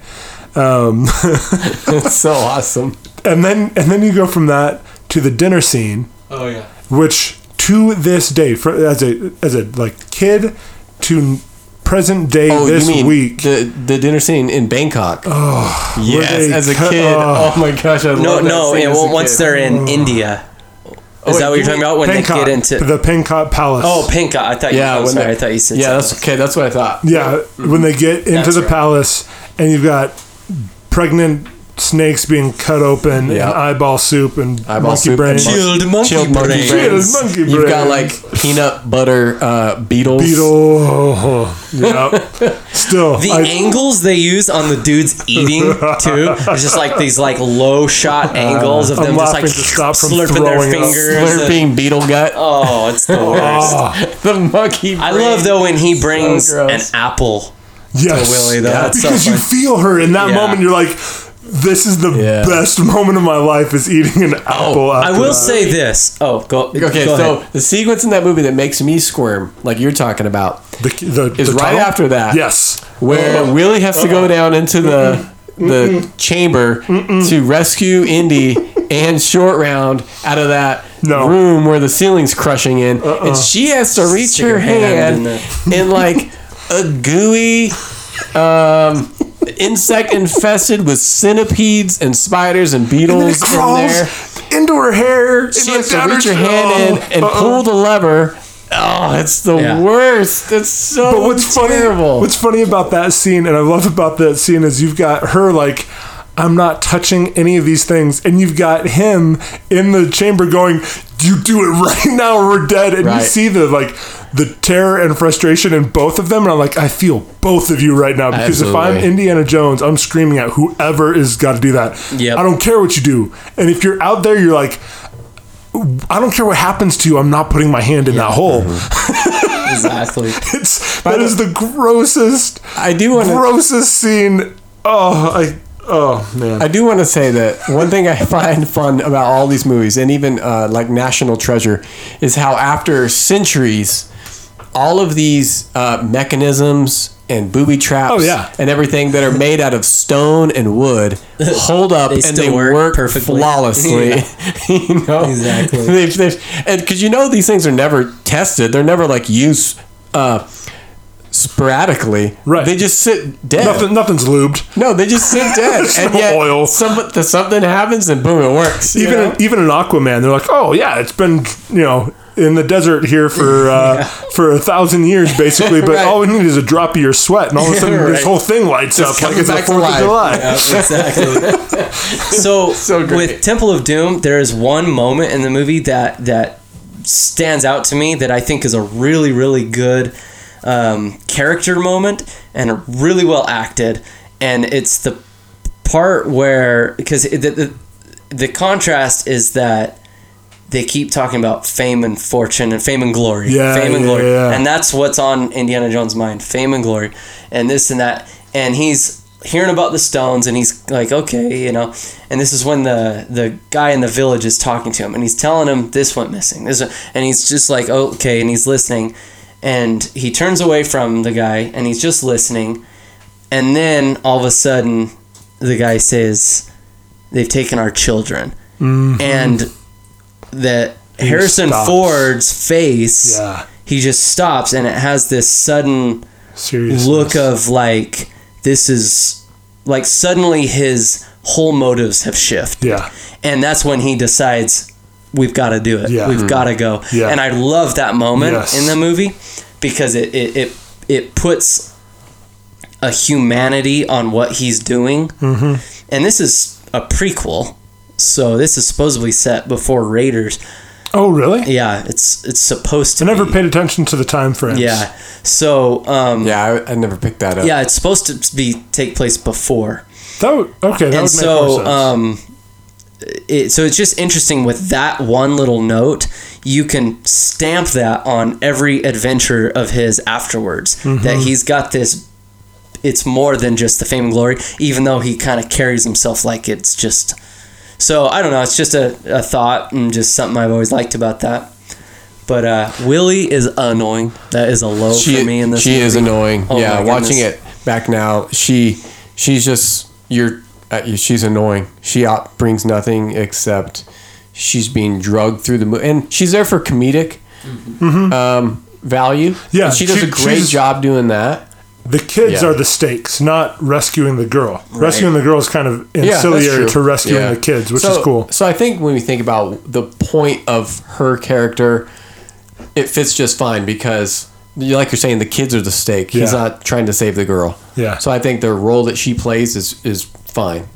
B: Um,
A: It's so awesome.
B: and then and then you go from that to the dinner scene,
C: Oh yeah.
B: which to this day, for, as a as a like kid to present day
A: Oh,
B: this
A: you mean
B: week,
A: the the dinner scene in Bangkok? Oh, yes. As a kid,
B: oh.
A: oh, my gosh, I
C: No,
A: love that scene
C: Yeah,
A: as a
C: well, once
A: kid.
C: they're in India, is
A: wait,
C: that what you're talking about? When
B: Pankot,
C: they get into
B: the Pankot Palace.
C: oh Pinka, I thought.
A: yeah,
C: you, oh,
A: when
C: sorry,
A: they-
C: I thought you said.
A: yeah, that's okay. That's what I thought.
B: Yeah, when they get into
C: That's
B: the
C: right.
B: palace, and you've got pregnant snakes being cut open
A: Yeah.
B: and eyeball soup and
A: Eyeball
B: monkey
A: soup
B: brains.
A: and
C: Chilled monkey
A: Chilled monkey
C: brains.
A: brains.
B: Chilled monkey
A: You've got like peanut butter uh, beetles.
B: Beetle. Yeah. Still.
C: The
B: I-
C: angles they use on the dudes eating too, it's just like these like low shot angles of
B: I'm
C: them just like
B: stop from
C: slurping their
B: throwing up.
C: fingers. and-
A: Slurping beetle gut.
C: oh, it's the worst.
A: the monkey.
C: I love though when he brings
A: gross.
C: an apple.
B: yes.
C: Willie, though. That's so
B: because you feel her in that
C: Yeah.
B: moment. You're like, this is the
A: Yeah.
B: best moment of my life is eating an apple.
C: I
B: after
C: will
B: that.
C: say this. Oh, go.
A: Okay,
C: go
A: so
C: ahead.
A: the sequence in that movie that makes me squirm, like you're talking about,
B: the, the,
A: is
B: the
A: right
B: tunnel?
A: after that.
B: Yes.
A: where Willie has to go down into the the chamber to rescue Indy and Short Round out of that
B: No.
A: room where the ceiling's crushing in, and she has to reach
C: Stick
A: her,
C: her hand
A: hand,
C: in
A: in, like a gooey. Um, insect infested with centipedes and spiders and
B: And then
A: beetles
B: it
A: in there.
B: into her hair.
A: She has to reach her hand in and
B: uh-uh.
A: pull the lever. Oh, it's the
C: Yeah.
A: worst. It's so
B: But what's
A: terrible.
B: funny? What's funny about that scene, and I love about that scene, is you've got her like, "I'm not touching any of these things," and you've got him in the chamber going, "You do it right now, or we're dead." And you see the like the terror and frustration in both of them, and I'm like, I feel both of you right now because if I'm Indiana Jones, I'm screaming at whoever is got to do that.
C: Yep.
B: I don't care what you do, and if you're out there, you're like. I don't care what happens to you. I'm not putting my hand in that hole.
C: Exactly.
B: It's that is the grossest,
A: I do want
B: grossest scene. Oh, I. Oh man.
A: I do want to say that one thing I find fun about all these movies, and even uh, like National Treasure, is how after centuries, all of these uh, mechanisms and booby traps
B: Oh, yeah.
A: and everything that are made out of stone and wood hold up
C: They
A: and
C: still
A: they
C: work
A: work,
C: perfectly.
A: flawlessly. you know?
C: Exactly.
A: They've, they've, and because you know these things are never tested, they're never like used uh, sporadically.
B: Right.
A: They just sit dead.
B: Nothing, nothing's lubed.
A: No, they just sit dead, and
B: Some
A: yet
B: oil.
A: Some, the, something happens, and boom, it works.
B: Even
A: know?
B: in, even in Aquaman, they're like, oh yeah, it's been you know in the desert here for uh, for a thousand years basically, but
A: Right.
B: all we need is a drop of your sweat, and all of a sudden
A: Right.
B: this whole thing lights up like it's the
A: back to
B: Fourth of. July.
C: Yeah, exactly. so,
A: So
C: with Temple of Doom, there is one moment in the movie that that stands out to me that I think is a really really good um, character moment and really well acted, and it's the part where because the, the the contrast is that they keep talking about fame and fortune and fame and glory,
B: Yeah,
C: fame and
B: yeah,
C: glory,
B: yeah.
C: and that's what's on Indiana Jones' mind: fame and glory, and this and that. And he's hearing about the stones, and he's like, okay, you know. And this is when the the guy in the village is talking to him, and he's telling him this went missing, this, and he's just like, okay, and he's listening, and he turns away from the guy, and he's just listening, and then all of a sudden, the guy says, "They've taken our children," mm-hmm. and that Harrison
B: stops.
C: Ford's face,
B: Yeah,
C: he just stops, and it has this sudden look of like this is like suddenly his whole motives have shifted,
B: yeah,
C: and that's when he decides we've got to do it.
B: Yeah.
C: We've got to go.
B: Yeah.
C: And I love that moment
B: Yes.
C: in the movie because it, it, it, it puts a humanity on what he's doing. Mm-hmm. And this is a prequel. So this is supposedly set before Raiders.
B: Oh really?
C: Yeah, it's it's supposed to
B: I never
C: be.
B: paid attention to the time frames.
C: Yeah. So um, yeah.
A: yeah, I, I never picked that up.
C: Yeah, it's supposed to be take place before.
B: That would, okay, that
C: and
B: would make more
C: so
B: sense.
C: um it, so it's just interesting with that one little note you can stamp that on every adventure of his afterwards
B: Mm-hmm.
C: that he's got this it's more than just the fame and glory even though he kind of carries himself like it's just so i don't know it's just a, a thought and just something i've always liked about that but uh willie is annoying that is a low
A: she,
C: for me in this
A: she is annoying.
C: Oh
A: yeah, watching it back now, she she's just you're uh, you- she's annoying. She out brings nothing except she's being drugged through the movie, and she's there for comedic um, value.
B: Mm-hmm. Yeah,
A: And she does
B: she-
A: a great job doing that.
B: the kids
A: yeah.
B: are the stakes, not rescuing the girl. Rescuing the girl is kind of ancillary
A: true.
B: to rescuing
A: Yeah.
B: the kids, which
A: so,
B: is cool.
A: So I think when we think about the point of her character, it fits just fine because, you- like you're saying, the kids are the stake. He's not trying to save the girl.
B: Yeah.
A: So I think the role that she plays is is fine.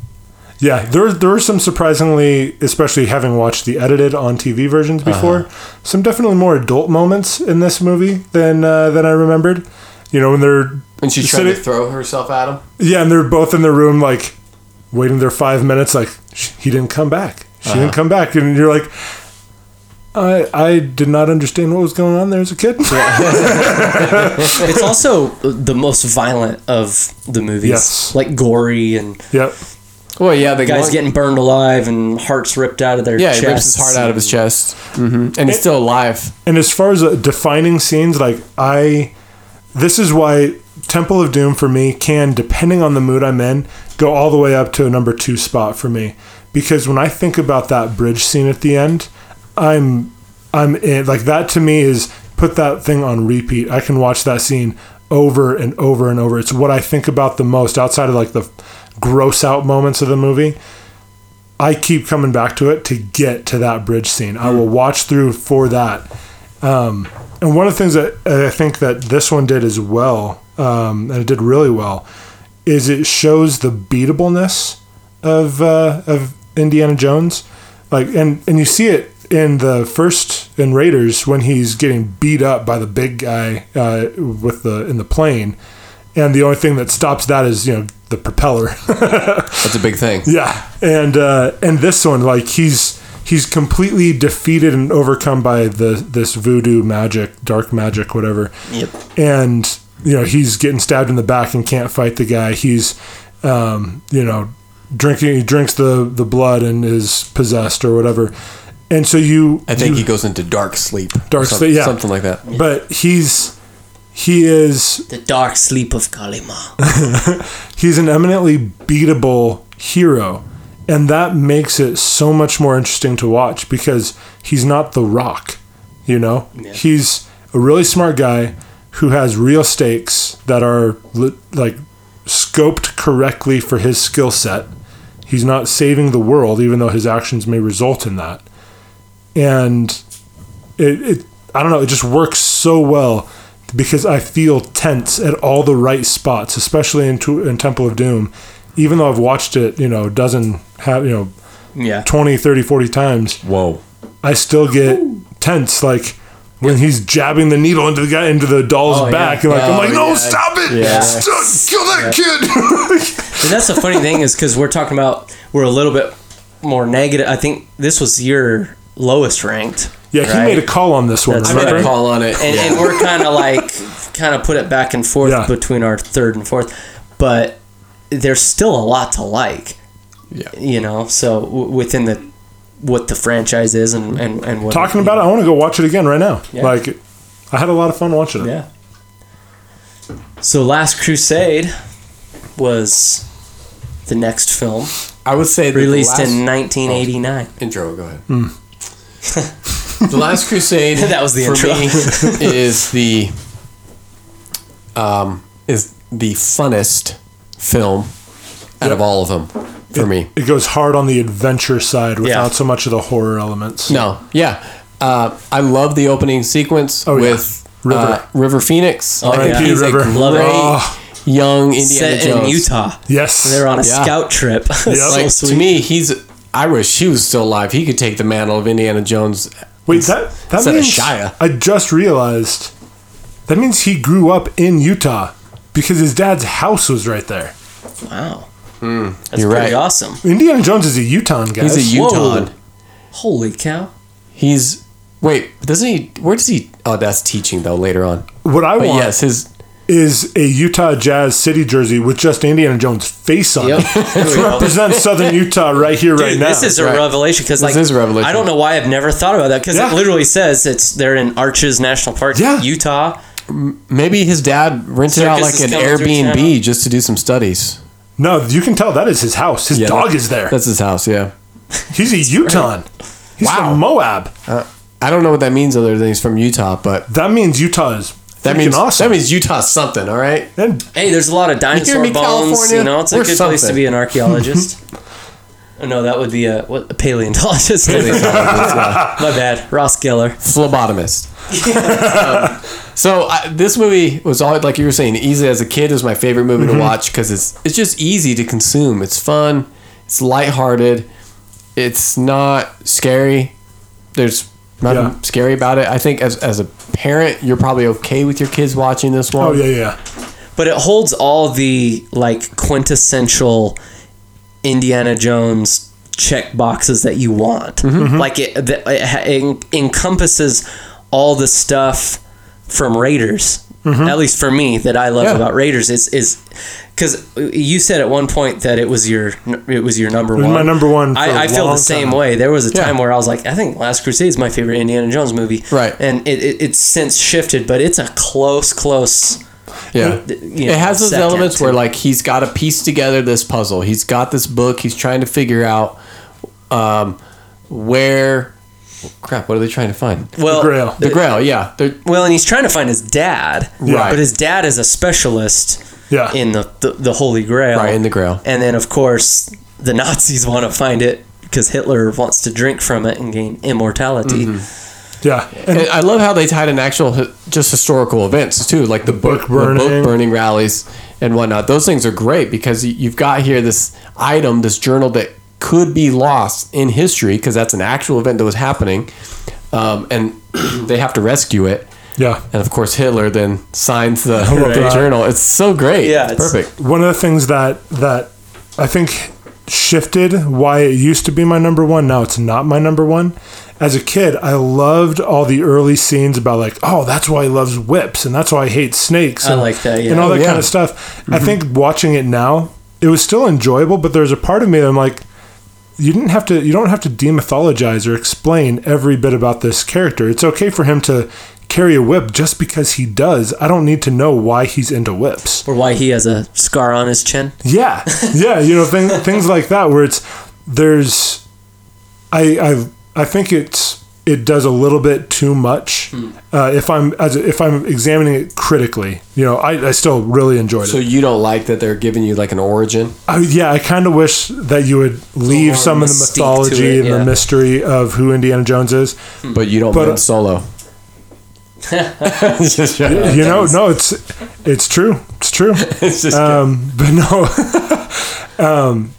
B: Yeah, there there are some surprisingly, especially having watched the edited on TV versions
A: Uh-huh.
B: before, some definitely more adult moments in this movie than uh, than I remembered. You know, when they're
A: And she's trying to throw herself at him.
B: yeah, and they're both in their room like waiting their five minutes, like "Sh- he didn't come back, she
A: Uh-huh.
B: didn't come back, and you're like. I, I did not understand what was going on there as a kid.
C: it's also the most violent of the movies
B: Yes.
C: like gory and
B: yep.
A: Well, yeah, the
C: guys
A: one-
C: getting burned alive and hearts ripped out of their
A: yeah,
C: chests.
A: he rips his heart out of his chest, hmm and he's still alive.
B: And as far as uh, defining scenes, like I, this is why Temple of Doom for me can, depending on the mood I'm in, go all the way up to a number two spot for me. Because when I think about that bridge scene at the end, I'm, I'm in, like that to me is put that thing on repeat. I can watch that scene over and over and over. It's what I think about the most outside of like the gross out moments of the movie. I keep coming back to it to get to that bridge scene. I will watch through for that. Um, and one of the things that I think that this one did as well, um, and it did really well, is it shows the beatableness of uh, of Indiana Jones. Like, and and you see it in the first in Raiders when he's getting beat up by the big guy uh, with the in the plane, and the only thing that stops that is you know the propeller.
A: That's a big thing.
B: yeah, and uh, and this one like he's he's completely defeated and overcome by the this voodoo magic, dark magic, whatever
C: Yep.
B: and you know he's getting stabbed in the back and can't fight the guy. He's um, you know drinking he drinks the the blood and is possessed or whatever. And so you
A: I think
B: you-
A: he goes into dark sleep.
B: Dark
A: Some-
B: sleep, yeah.
A: Something like that.
B: but he's he is
C: The dark sleep of Kali Ma.
B: he's an eminently beatable hero and that makes it so much more interesting to watch because he's not the rock you know he's a really smart guy who has real stakes that are li- like scoped correctly for his skill set he's not saving the world even though his actions may result in that and it, it i don't know it just works so well because I feel tense at all the right spots, especially in, in Temple of Doom. Even though I've watched it, you know, dozen, have you know,
C: Yeah.
B: 20, 30, 40 times,
A: Whoa.
B: I still get tense. Like when he's jabbing the needle into the guy into the doll's
C: Oh, yeah.
B: back, and like I'm
A: Oh,
B: like, no,
A: yeah.
B: stop it!
A: Yeah.
B: Stop- kill that kid!
C: And that's the funny thing is because we're talking about we're a little bit more negative. I think this was your lowest ranked.
B: yeah, he
C: right?
B: made a call on this one.
C: That's
A: I made a call on it.
C: and,
A: yeah.
C: and we're kind of like kind of put it back and forth
B: Yeah.
C: between our third and fourth but there's still a lot to like
A: Yeah.
C: you know so w- within the what the franchise is and and, and what
B: Talking about it, I want to go watch it again right now.
C: Yeah.
B: Like, I had a lot of fun watching it.
C: yeah so last crusade was the next film
A: I would say that the
C: released
A: last-
C: in 1989
A: intro. Go ahead. Hmm. the Last Crusade.
C: That was the
A: for
C: intro.
A: me is the um is the funnest film out of all of them for me.
B: It goes hard on the adventure side without
C: Yeah.
B: so much of the horror elements.
A: No, yeah. Uh, I love the opening sequence
B: Oh, yeah.
A: with
B: River.
A: Uh, River Phoenix. I think
C: yeah.
A: he's
B: River.
A: a great
B: Oh,
A: young Indiana
C: set
A: Jones.
C: in Utah
B: yes.
C: they're on a
A: Yeah.
C: scout trip so
A: Like,
C: sweet.
A: to me, he's. I wish he was still alive. He could take the mantle of Indiana Jones.
B: Wait, that that
A: Instead of
B: means
A: Shia.
B: I just realized that means he grew up in Utah because his dad's house was right there.
C: wow that's
A: Hmm. You're
C: pretty
A: right.
C: awesome
B: Indiana Jones is a Utah guy.
A: He's a
C: Whoa.
A: Utah.
C: holy cow
A: He's wait, doesn't he? Where does he? Oh, that's teaching though. Later on,
B: What I
A: but
B: want
A: yes, his
B: is a Utah Jazz City jersey with just Indiana Jones' face on
C: Yep.
B: it.
C: There.
B: Represents Southern Utah right here, right now.
C: this is a
A: Right.
C: revelation because like this
A: is a revelation.
C: I don't know why I've never thought about that because
B: Yeah.
C: it literally says it's they're in Arches National Park,
B: Yeah.
C: Utah.
A: maybe his dad rented out like an Airbnb just to do some studies.
B: no, you can tell that is his house. His
A: Yeah,
B: dog is there.
A: That's his house. Yeah.
B: He's a Utah. He's
A: Wow.
B: from Moab.
A: Uh, I don't know what that means other than he's from Utah, but
B: That means Utah is
A: that
B: freaking
A: means
B: awesome.
A: that means Utah's something. All right.
B: and
C: Hey, there's a lot of dinosaur
A: me,
C: bones.
A: California?
C: You know, it's a
A: We're
C: good place to be an archaeologist. oh, no, that would be a what a paleontologist.
A: Paleontologist, yeah.
C: My bad, Ross Geller.
A: Phlebotomist. Um, so I, this movie was all like you were saying, easy as a kid was my favorite movie
B: Mm-hmm.
A: to watch because it's it's just easy to consume. It's fun. It's lighthearted. It's not scary. There's nothing
B: Yeah.
A: scary about it. I think as as a parent, you're probably okay with your kids watching this one.
B: oh yeah, yeah.
C: But it holds all the like quintessential Indiana Jones check boxes that you want.
B: Mm-hmm.
C: Like it, the, it, it encompasses all the stuff from Raiders. At least for me, that I love
A: Yeah.
C: about Raiders is is because you said at one point that it was your it was your number
B: was
C: one.
B: my number one
C: I, feel the same
B: time.
C: way. There was a
A: Yeah.
C: time where I was like, I think Last Crusade is my favorite Indiana Jones movie.
A: Right.
C: and it, it, it's since shifted, but it's a close, close.
A: Yeah.
C: you know,
A: it has those elements where like he's got to piece together this puzzle. He's got this book. He's trying to figure out um, where. Crap! What are they trying to find?
C: Well, the
B: Grail.
A: The Grail. Yeah. They're,
C: Well, and he's trying to find his dad.
A: Right.
C: But his dad is a specialist
B: Yeah.
C: in the, the, the Holy Grail.
A: Right, in the Grail.
C: And then, of course, the Nazis want to find it because Hitler wants to drink from it and gain immortality.
A: Mm-hmm.
B: yeah. And
A: And I love how they tied in actual just historical events too, like the book,
B: book
A: the book
B: burning.
A: burning rallies and whatnot. Those things are great because you've got here this item, this journal that could be lost in history because that's an actual event that was happening, um, and they have to rescue it.
B: Yeah.
A: And of course, Hitler then signs the,
B: love
A: the journal. It's so great.
C: Yeah,
A: it's
C: it's-
A: perfect.
B: One of the things that that I think shifted why it used to be my number one, now it's not my number one. As a kid, I loved all the early scenes about like, oh, that's why he loves whips and that's why he hates snakes.
C: I
B: and,
C: like that, yeah.
B: and all that
A: Oh, yeah.
B: kind of stuff. I mm-hmm. think watching it now, it was still enjoyable, but there's a part of me that I'm like, you didn't have to you don't have to demythologize or explain every bit about this character. It's okay for him to carry a whip just because he does. I don't need to know why he's into whips.
C: Or why he has a scar on his chin.
B: Yeah, yeah, you know thing, things like that where it's there's, I I I think it's it does a little bit too much.
A: Hmm.
B: Uh, if I'm as if I'm examining it critically, you know, I, I still really enjoyed
A: So
B: it.
A: So you don't like that they're giving you like an origin?
B: I, yeah, I kind of wish that you would leave some of the mythology
C: it,
B: and the mystery of who Indiana Jones is.
A: But you don't
B: But,
A: mind
B: uh,
A: Solo. Just shut up.
B: You know, no, it's it's true, it's true.
A: It's just
B: Um, but no, um,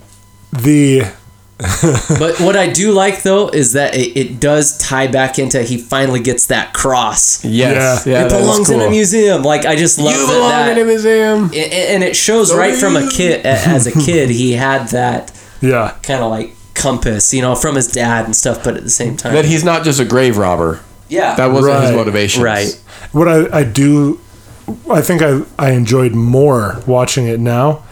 B: the
C: But what I do like though is that it, it does tie back into he finally gets that cross.
A: yes,
B: Yeah.
A: yeah,
C: it
A: that is
C: belongs in a museum. Like I just love
A: You
C: that.
A: belong
C: that-
A: in a museum.
C: A- a- and it shows right from a kid as a kid he had that
B: yeah.
C: kind of like compass you know from his dad and stuff but at the same time
A: That he's not just a grave robber.
C: Yeah
A: That wasn't his motivation.
C: right
B: what I, I do I think I, I enjoyed more watching it now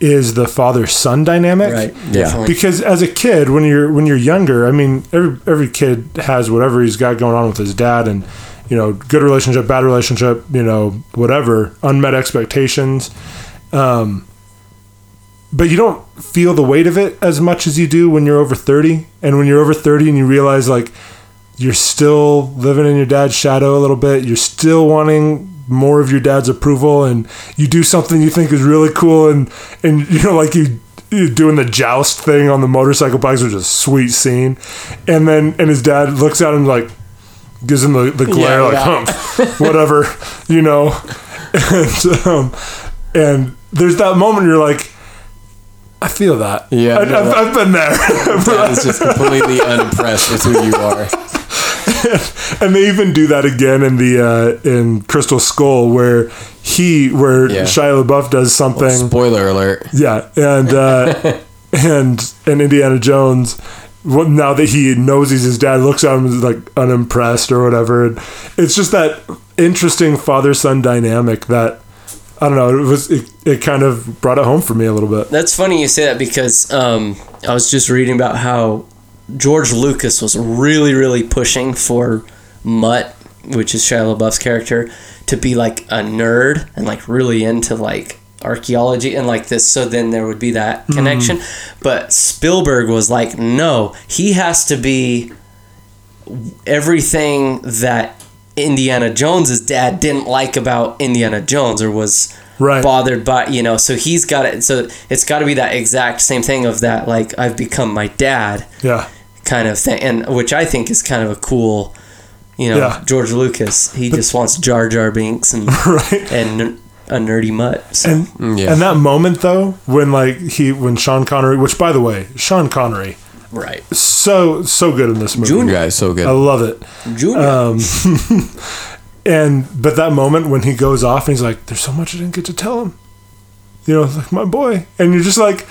B: is the father son dynamic.
C: right
A: Yeah.
C: definitely
B: Because as a kid, when you're when you're younger, I mean, every every kid has whatever he's got going on with his dad, and you know, good relationship, bad relationship, you know, whatever, unmet expectations. Um, but you don't feel the weight of it as much as you do when you're over thirty, and when you're over thirty, and you realize like you're still living in your dad's shadow a little bit. You're still wanting more of your dad's approval, and you do something you think is really cool, and and you know, like you you're doing the joust thing on the motorcycle bikes, which is a sweet scene. And then and his dad looks at him like gives him the, the glare,
A: Yeah,
B: like
A: yeah.
B: humph, whatever, you know. And um, and there's that moment you're like. I feel that.
A: Yeah,
B: I, I've, I've been there.
A: Dad is just completely unimpressed with who you are.
B: and they even do that again in the uh, in Crystal Skull, where he where
A: Yeah.
B: Shia LaBeouf does something.
A: Spoiler alert.
B: yeah, and uh, and and Indiana Jones. Well, now that he knows he's his dad, looks at him as like unimpressed or whatever. And it's just that interesting father son dynamic that I don't know. It was it, it kind of brought it home for me a little bit.
C: That's funny you say that because um, I was just reading about how George Lucas was really, really pushing for Mutt, which is Shia LaBeouf's character, to be like a nerd and like really into like archaeology and like this. So then there would be that hmm. connection. But Spielberg was like, no, he has to be everything that Indiana Jones's dad didn't like about Indiana Jones or was
B: Right.
C: bothered by you know so he's got it so it's got to be that exact same thing of that like I've become my dad
B: Yeah,
C: kind of thing and which I think is kind of a cool you know
B: Yeah.
C: George Lucas he just wants Jar Jar Binks and
B: right.
C: and a nerdy mutt so.
B: And
A: Mm, yeah.
B: and that moment though, when like he when Sean Connery, which by the way, Sean Connery,
C: right
B: so so good in this movie.
A: You guys so good.
B: I love it.
C: Junior
B: Um, and but that moment when he goes off and he's like, "There's so much I didn't get to tell him," you know, like my boy, and you're just like,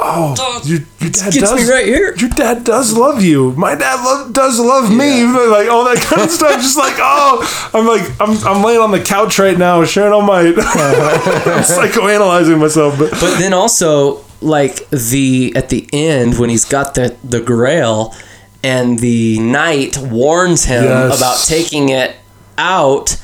B: "Oh, your, your dad
C: gets
B: does
C: me right here
B: Your dad does love you. My dad love, does love me. Like all that kind of stuff. Just like oh, I'm like I'm I'm laying on the couch right now, sharing all my I'm psychoanalyzing myself. But
C: but then also like the at the end when he's got the the grail and the knight warns him
B: Yes.
C: about taking it out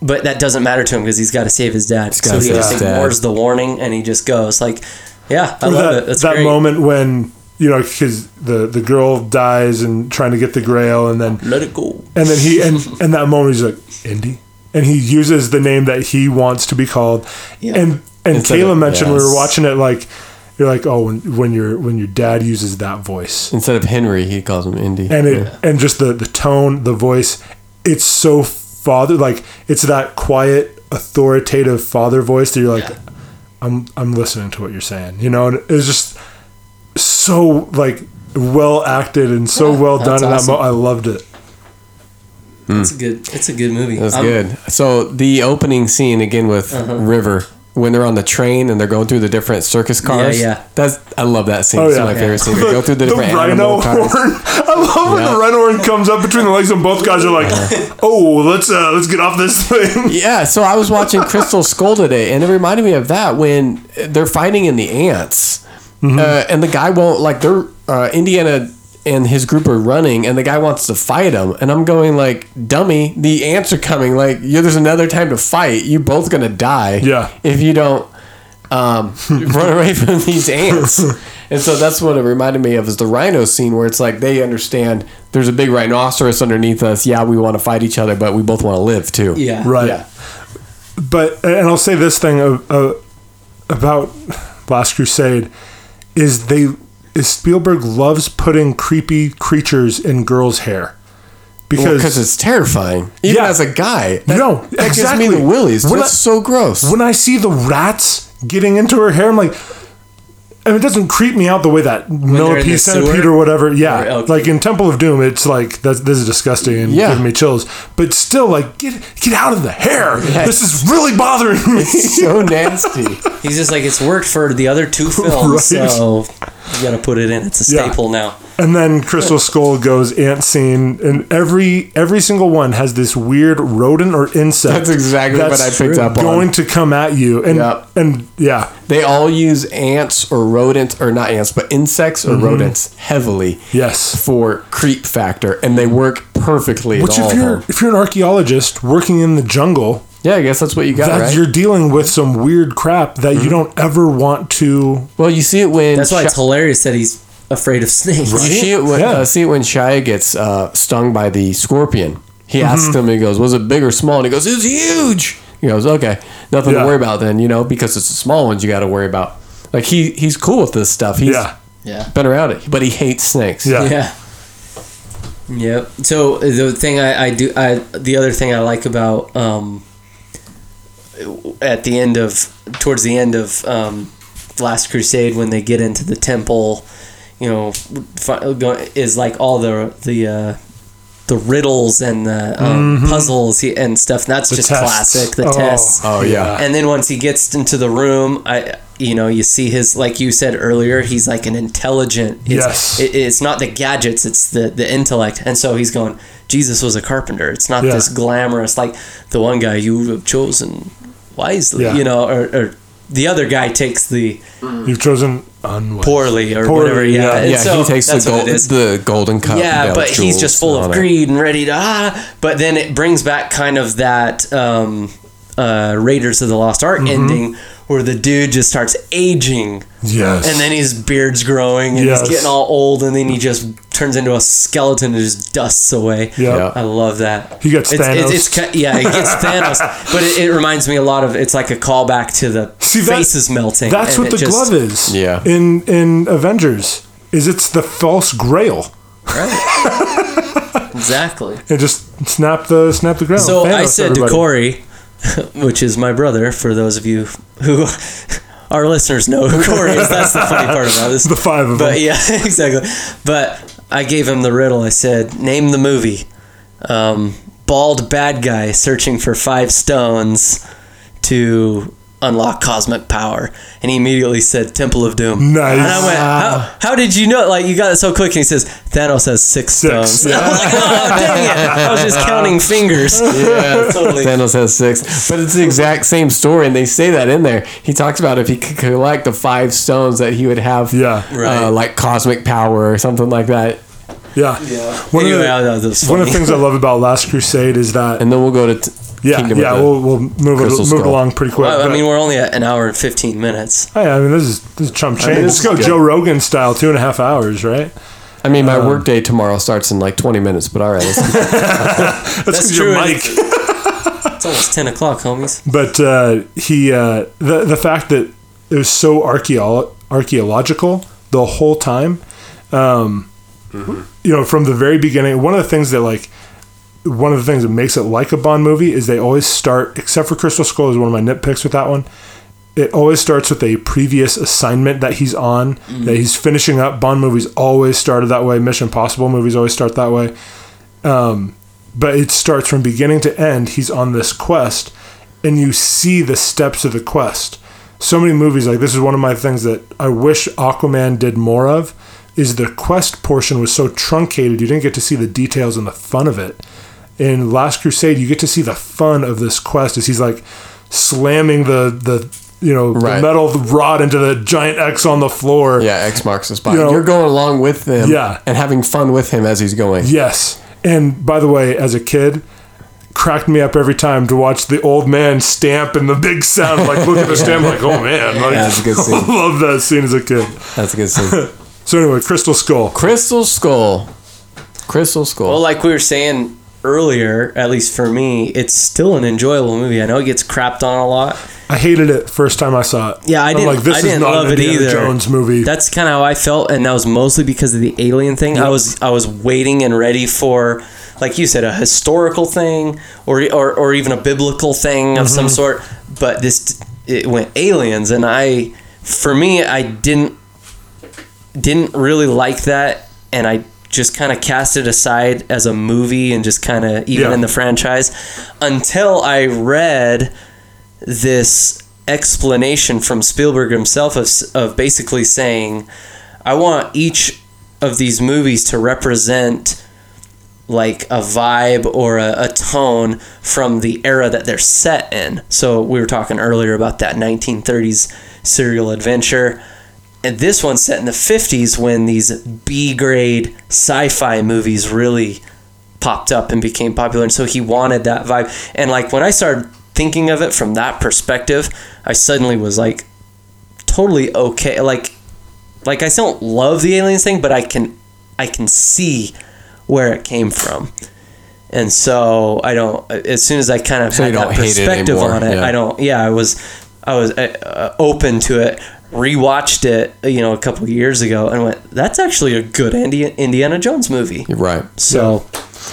C: but that doesn't matter to him because he's got to save his dad so he just
A: his dad.
C: ignores the warning and he just goes like yeah i
B: Or
C: love
B: that,
C: it. That's
B: that
C: great.
B: moment when you know because the the girl dies and trying to get the grail and then
C: let it go.
B: and then he and and that moment he's like Indy? And he uses the name that he wants to be called.
C: Yeah.
B: and and
A: Instead
B: Kayla
A: of-
B: mentioned we were watching it like you're like oh when when your when your dad uses that voice.
A: Instead of Henry, he calls him Indy.
B: and it and just the the tone the voice it's so father like it's that quiet authoritative father voice that you're like
C: Yeah.
B: I'm I'm listening to what you're saying you know it's just so like well acted and so well done
C: that's
B: in that mo- I loved it.
C: It's a good. It's a good movie.
A: That's
C: I'm-
A: good. So the opening scene again with
C: Uh-huh.
A: River when they're on the train and they're going through the different circus cars.
C: yeah. yeah.
A: That's I love that scene.
B: Oh,
A: it's
B: yeah.
A: my
B: Yeah.
A: favorite scene. They go through the
B: The
A: different
B: rhino
A: animal
B: horn.
A: cars.
B: I love when
A: Yeah.
B: the rhino horn comes up between the legs and both guys are like, "Oh, let's uh, let's get off this thing."
A: Yeah, so I was watching Crystal Skull today, and it reminded me of that when they're fighting in the ants,
B: Mm-hmm.
A: uh, and the guy won't like they're uh, Indiana and his group are running, and the guy wants to fight him, and I'm going like, "Dummy, the ants are coming! Like, yeah, there's another time to fight. You're both gonna die.
B: Yeah.
A: if you don't um, run away from these ants." And so that's what it reminded me of is the rhino scene where it's like they understand there's a big rhinoceros underneath us. Yeah, we want to fight each other, but we both want to live too.
C: Yeah.
B: Right.
A: Yeah.
B: But and I'll say this thing of, uh, about Last Crusade is they is Spielberg loves putting creepy creatures in girls' hair
A: because
B: because
A: it's terrifying. Even
B: Yeah.
A: as a guy, that,
B: No,
A: that
B: exactly.
A: gives me the willies.
B: When
A: That's
B: I-
A: so gross.
B: when I see the rats getting into her hair, I'm like. I mean, it doesn't creep me out the way that
C: they're in
B: millipede centipede or whatever. Yeah,
C: Or-
B: like in Temple of Doom, it's like that's, this is disgusting and
A: Yeah.
B: giving me chills. But still, like get get out of the hair. This is really bothering me.
A: It's so nasty.
C: He's just like it's worked for the other two films,
B: Right.
C: so you got to put it in. It's a
B: Yeah.
C: staple now.
B: And then Crystal Skull goes ant scene, and every every single one has this weird rodent or insect.
A: That's exactly what I picked up on.
B: Going to come at you, and
A: Yep.
B: and yeah,
A: They all use ants or rodents, or not ants, but insects or mm-hmm. rodents heavily
B: yes.
A: for creep factor, and they work perfectly.
B: Which if you're if you're an archaeologist working in the jungle,
A: Yeah, I guess that's what you got,
B: that
A: right?
B: you're dealing with some weird crap that you don't ever want to.
A: well, you see it when
C: That's why
A: Shi-
C: it's hilarious that he's afraid of snakes.
A: You see it when
B: Yeah.
A: uh, see it when Shia gets uh, stung by the scorpion. He
B: Mm-hmm.
A: asks him, he goes, "Was it big or small?" And he goes, "It's huge." He goes, "Okay, nothing
B: Yeah.
A: to worry about then, you know, because it's the small ones you got to worry about." Like he he's cool with this stuff. He's
B: Yeah,
C: Yeah.
A: been around it, but he hates snakes.
B: yeah,
C: Yeah. Yep. So uh, the thing I, I do, I the other thing I like about um, at the end of towards the end of um, Last Crusade when they get into the temple, you know, is like all the the uh, the riddles and the um, puzzles and stuff. And that's just
B: tests.
C: classic. The
B: Oh.
C: tests.
A: Oh yeah.
C: And then once he gets into the room, I you know you see his like you said earlier, he's like an intelligent. It's,
B: Yes.
C: it- it's not the gadgets, it's the the intellect. And so he's going. Jesus was a carpenter. It's not
B: Yeah.
C: this glamorous like the one guy you have chosen wisely,
B: Yeah.
C: you know, or, or the other guy takes the
B: You've chosen unwise.
C: poorly or
B: Poorly,
C: whatever. Yeah,
B: yeah.
A: Yeah,
C: so
A: he takes the
C: that's
A: gold,
C: it is.
A: the golden cup.
C: Yeah,
A: with
C: but he's just full of
A: all that.
C: greed and ready to ah. But then it brings back kind of that um, uh, Raiders of the Lost Ark
B: Mm-hmm.
C: ending where the dude just starts aging
B: Yes,
C: and then his beard's growing and
B: Yes.
C: he's getting all old and then he just turns into a skeleton and just dusts away.
B: Yeah.
A: Yeah.
C: I love that.
B: He gets
C: it's,
B: Thanos.
C: It's, it's, ki- yeah, it gets Thanos, but it, it reminds me a lot of. It's like a callback to the
B: See, that-
C: faces melting.
B: That's what the
C: just-
B: glove is.
A: Yeah.
B: In in Avengers, is it's the false Grail. Right.
C: exactly.
B: It just snap the snap the ground.
C: So I said
B: everybody.
C: to Corey, which is my brother, for those of you who our listeners know who Corey is. That's the funny part about this.
B: the five of
C: But
B: them.
C: yeah, exactly. But I gave him the riddle. I said, name the movie. Um, bald bad guy searching for five stones to unlock cosmic power. And he immediately said Temple of Doom.
B: Nice.
C: And I went, how, how did you know? Like, you got it so quick. And he says, Thanos has six,
B: Six,
C: stones. I was like, oh, dang it. I was just counting fingers.
A: Yeah,
C: Totally.
A: Thanos has six, but it's the exact same story, and they say that in there. He talks about if he could collect the five stones that he would have,
B: Yeah.
C: Right.
A: uh, like cosmic power or something like that.
B: Yeah.
C: Yeah.
B: One,
C: Anyway,
B: of the,
C: thought
B: one of the things I love about Last Crusade is that
A: And then we'll go to t-
B: yeah
A: Kingdom
B: yeah
A: of the
B: we'll, we'll move it,
A: Crystal
B: move it
A: Skull.
B: along pretty quick.
C: Well, I
B: but-
C: mean, we're only at an hour and 15 minutes.
B: oh, yeah, I mean this is this is chump change.
A: this
B: Let's
A: is
B: go
A: good.
B: Joe Rogan style, two and a half hours, right?
A: I mean, my
B: Um,
A: work day tomorrow starts in like 20 minutes, but all right. Let's,
B: That's,
C: That's
B: 'cause your
C: true.
B: mic.
C: It's almost 10 o'clock, homies.
B: But uh, he uh, the the fact that it was so archaeo- archaeological the whole time, um, you know, from the very beginning. One of the things that like one of the things that makes it like a Bond movie is they always start, except for Crystal Skull is one of my nitpicks with that one. it always starts with a previous assignment that he's on that he's finishing up. Bond movies always started that way. Mission Impossible movies always start that way. Um, but it starts from beginning to end. He's on this quest, and you see the steps of the quest. So many movies like this is one of my things that I wish Aquaman did more of. Is the quest portion was so truncated, you didn't get to see the details and the fun of it. In Last Crusade, you get to see the fun of this quest as he's like slamming the the you know
A: Right.
B: the metal rod into the giant X on the floor.
A: Yeah, X marks the spot.
B: You know-
A: You're going along with him,
B: Yeah.
A: and having fun with him as he's going.
B: Yes. And by the way, as a kid, cracked me up every time to watch the old man stamp and the big sound, like look at the stamp, like oh man, like,
A: That's a good scene.
B: I love that scene as a kid.
A: That's a good scene.
B: So anyway, Crystal Skull.
A: Crystal Skull. Crystal Skull.
C: Well, like we were saying earlier, at least for me, it's still an enjoyable movie. I know it gets crapped on a lot.
B: I hated it first time I saw it.
C: Yeah, I
B: I'm
C: didn't.
B: like, this
C: I
B: is not
C: love
B: an
C: it
B: Indiana
C: either.
B: Jones movie.
C: That's kind of how I felt, and that was mostly because of the alien thing. I was I was waiting and ready for, like you said, a historical thing or or, or even a biblical thing of
B: Mm-hmm.
C: some sort. But this it went aliens, and I, for me, I didn't didn't really like that, and I just kind of cast it aside as a movie and just kind of even
B: Yeah.
C: in the franchise until I read this explanation from Spielberg himself of, of basically saying, I want each of these movies to represent like a vibe or a, a tone from the era that they're set in. So we were talking earlier about that 1930s serial adventure. And this one's set in the 50s when these B grade sci fi movies really popped up and became popular. And so he wanted that vibe. And like when I started thinking of it from that perspective, I suddenly was like totally okay. Like, like I still don't love the aliens thing, but I can, I can see where it came from. And so I don't. As soon as I kind of
A: So
C: had that
A: it
C: perspective
A: anymore,
C: on it,
A: yeah.
C: I don't. Yeah, I was, I was uh, open to it. Rewatched it, you know, a couple years ago, and went, "That's actually a good Indi- Indiana Jones movie."
A: You're right.
C: So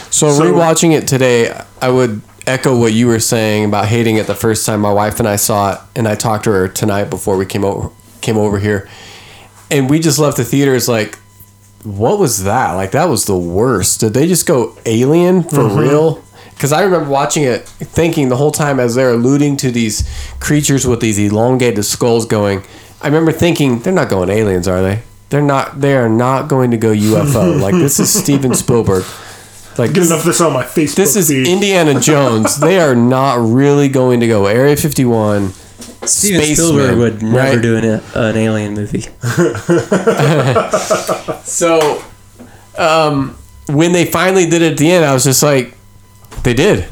A: So,
B: So-
A: rewatching it today, I would echo what you were saying about hating it the first time my wife and I saw it, and I talked to her tonight before we came over came over here, and we just left the theaters like, what was that? Like that was the worst. Did they just go alien for mm-hmm. real? Because I remember watching it, thinking the whole time as they're alluding to these creatures with these elongated skulls going. I remember thinking they're not going aliens, are they? They're not. They are not going to go UFO. like this is Steven Spielberg. Like
B: Get enough of this on my Facebook
A: this is
B: feed.
A: Indiana Jones. They are not really going to go Area 51.
C: Steven
A: Spaceman,
C: Spielberg would never
A: right?
C: do an, an alien movie.
A: So, um, when they finally did it at the end, I was just like, they did.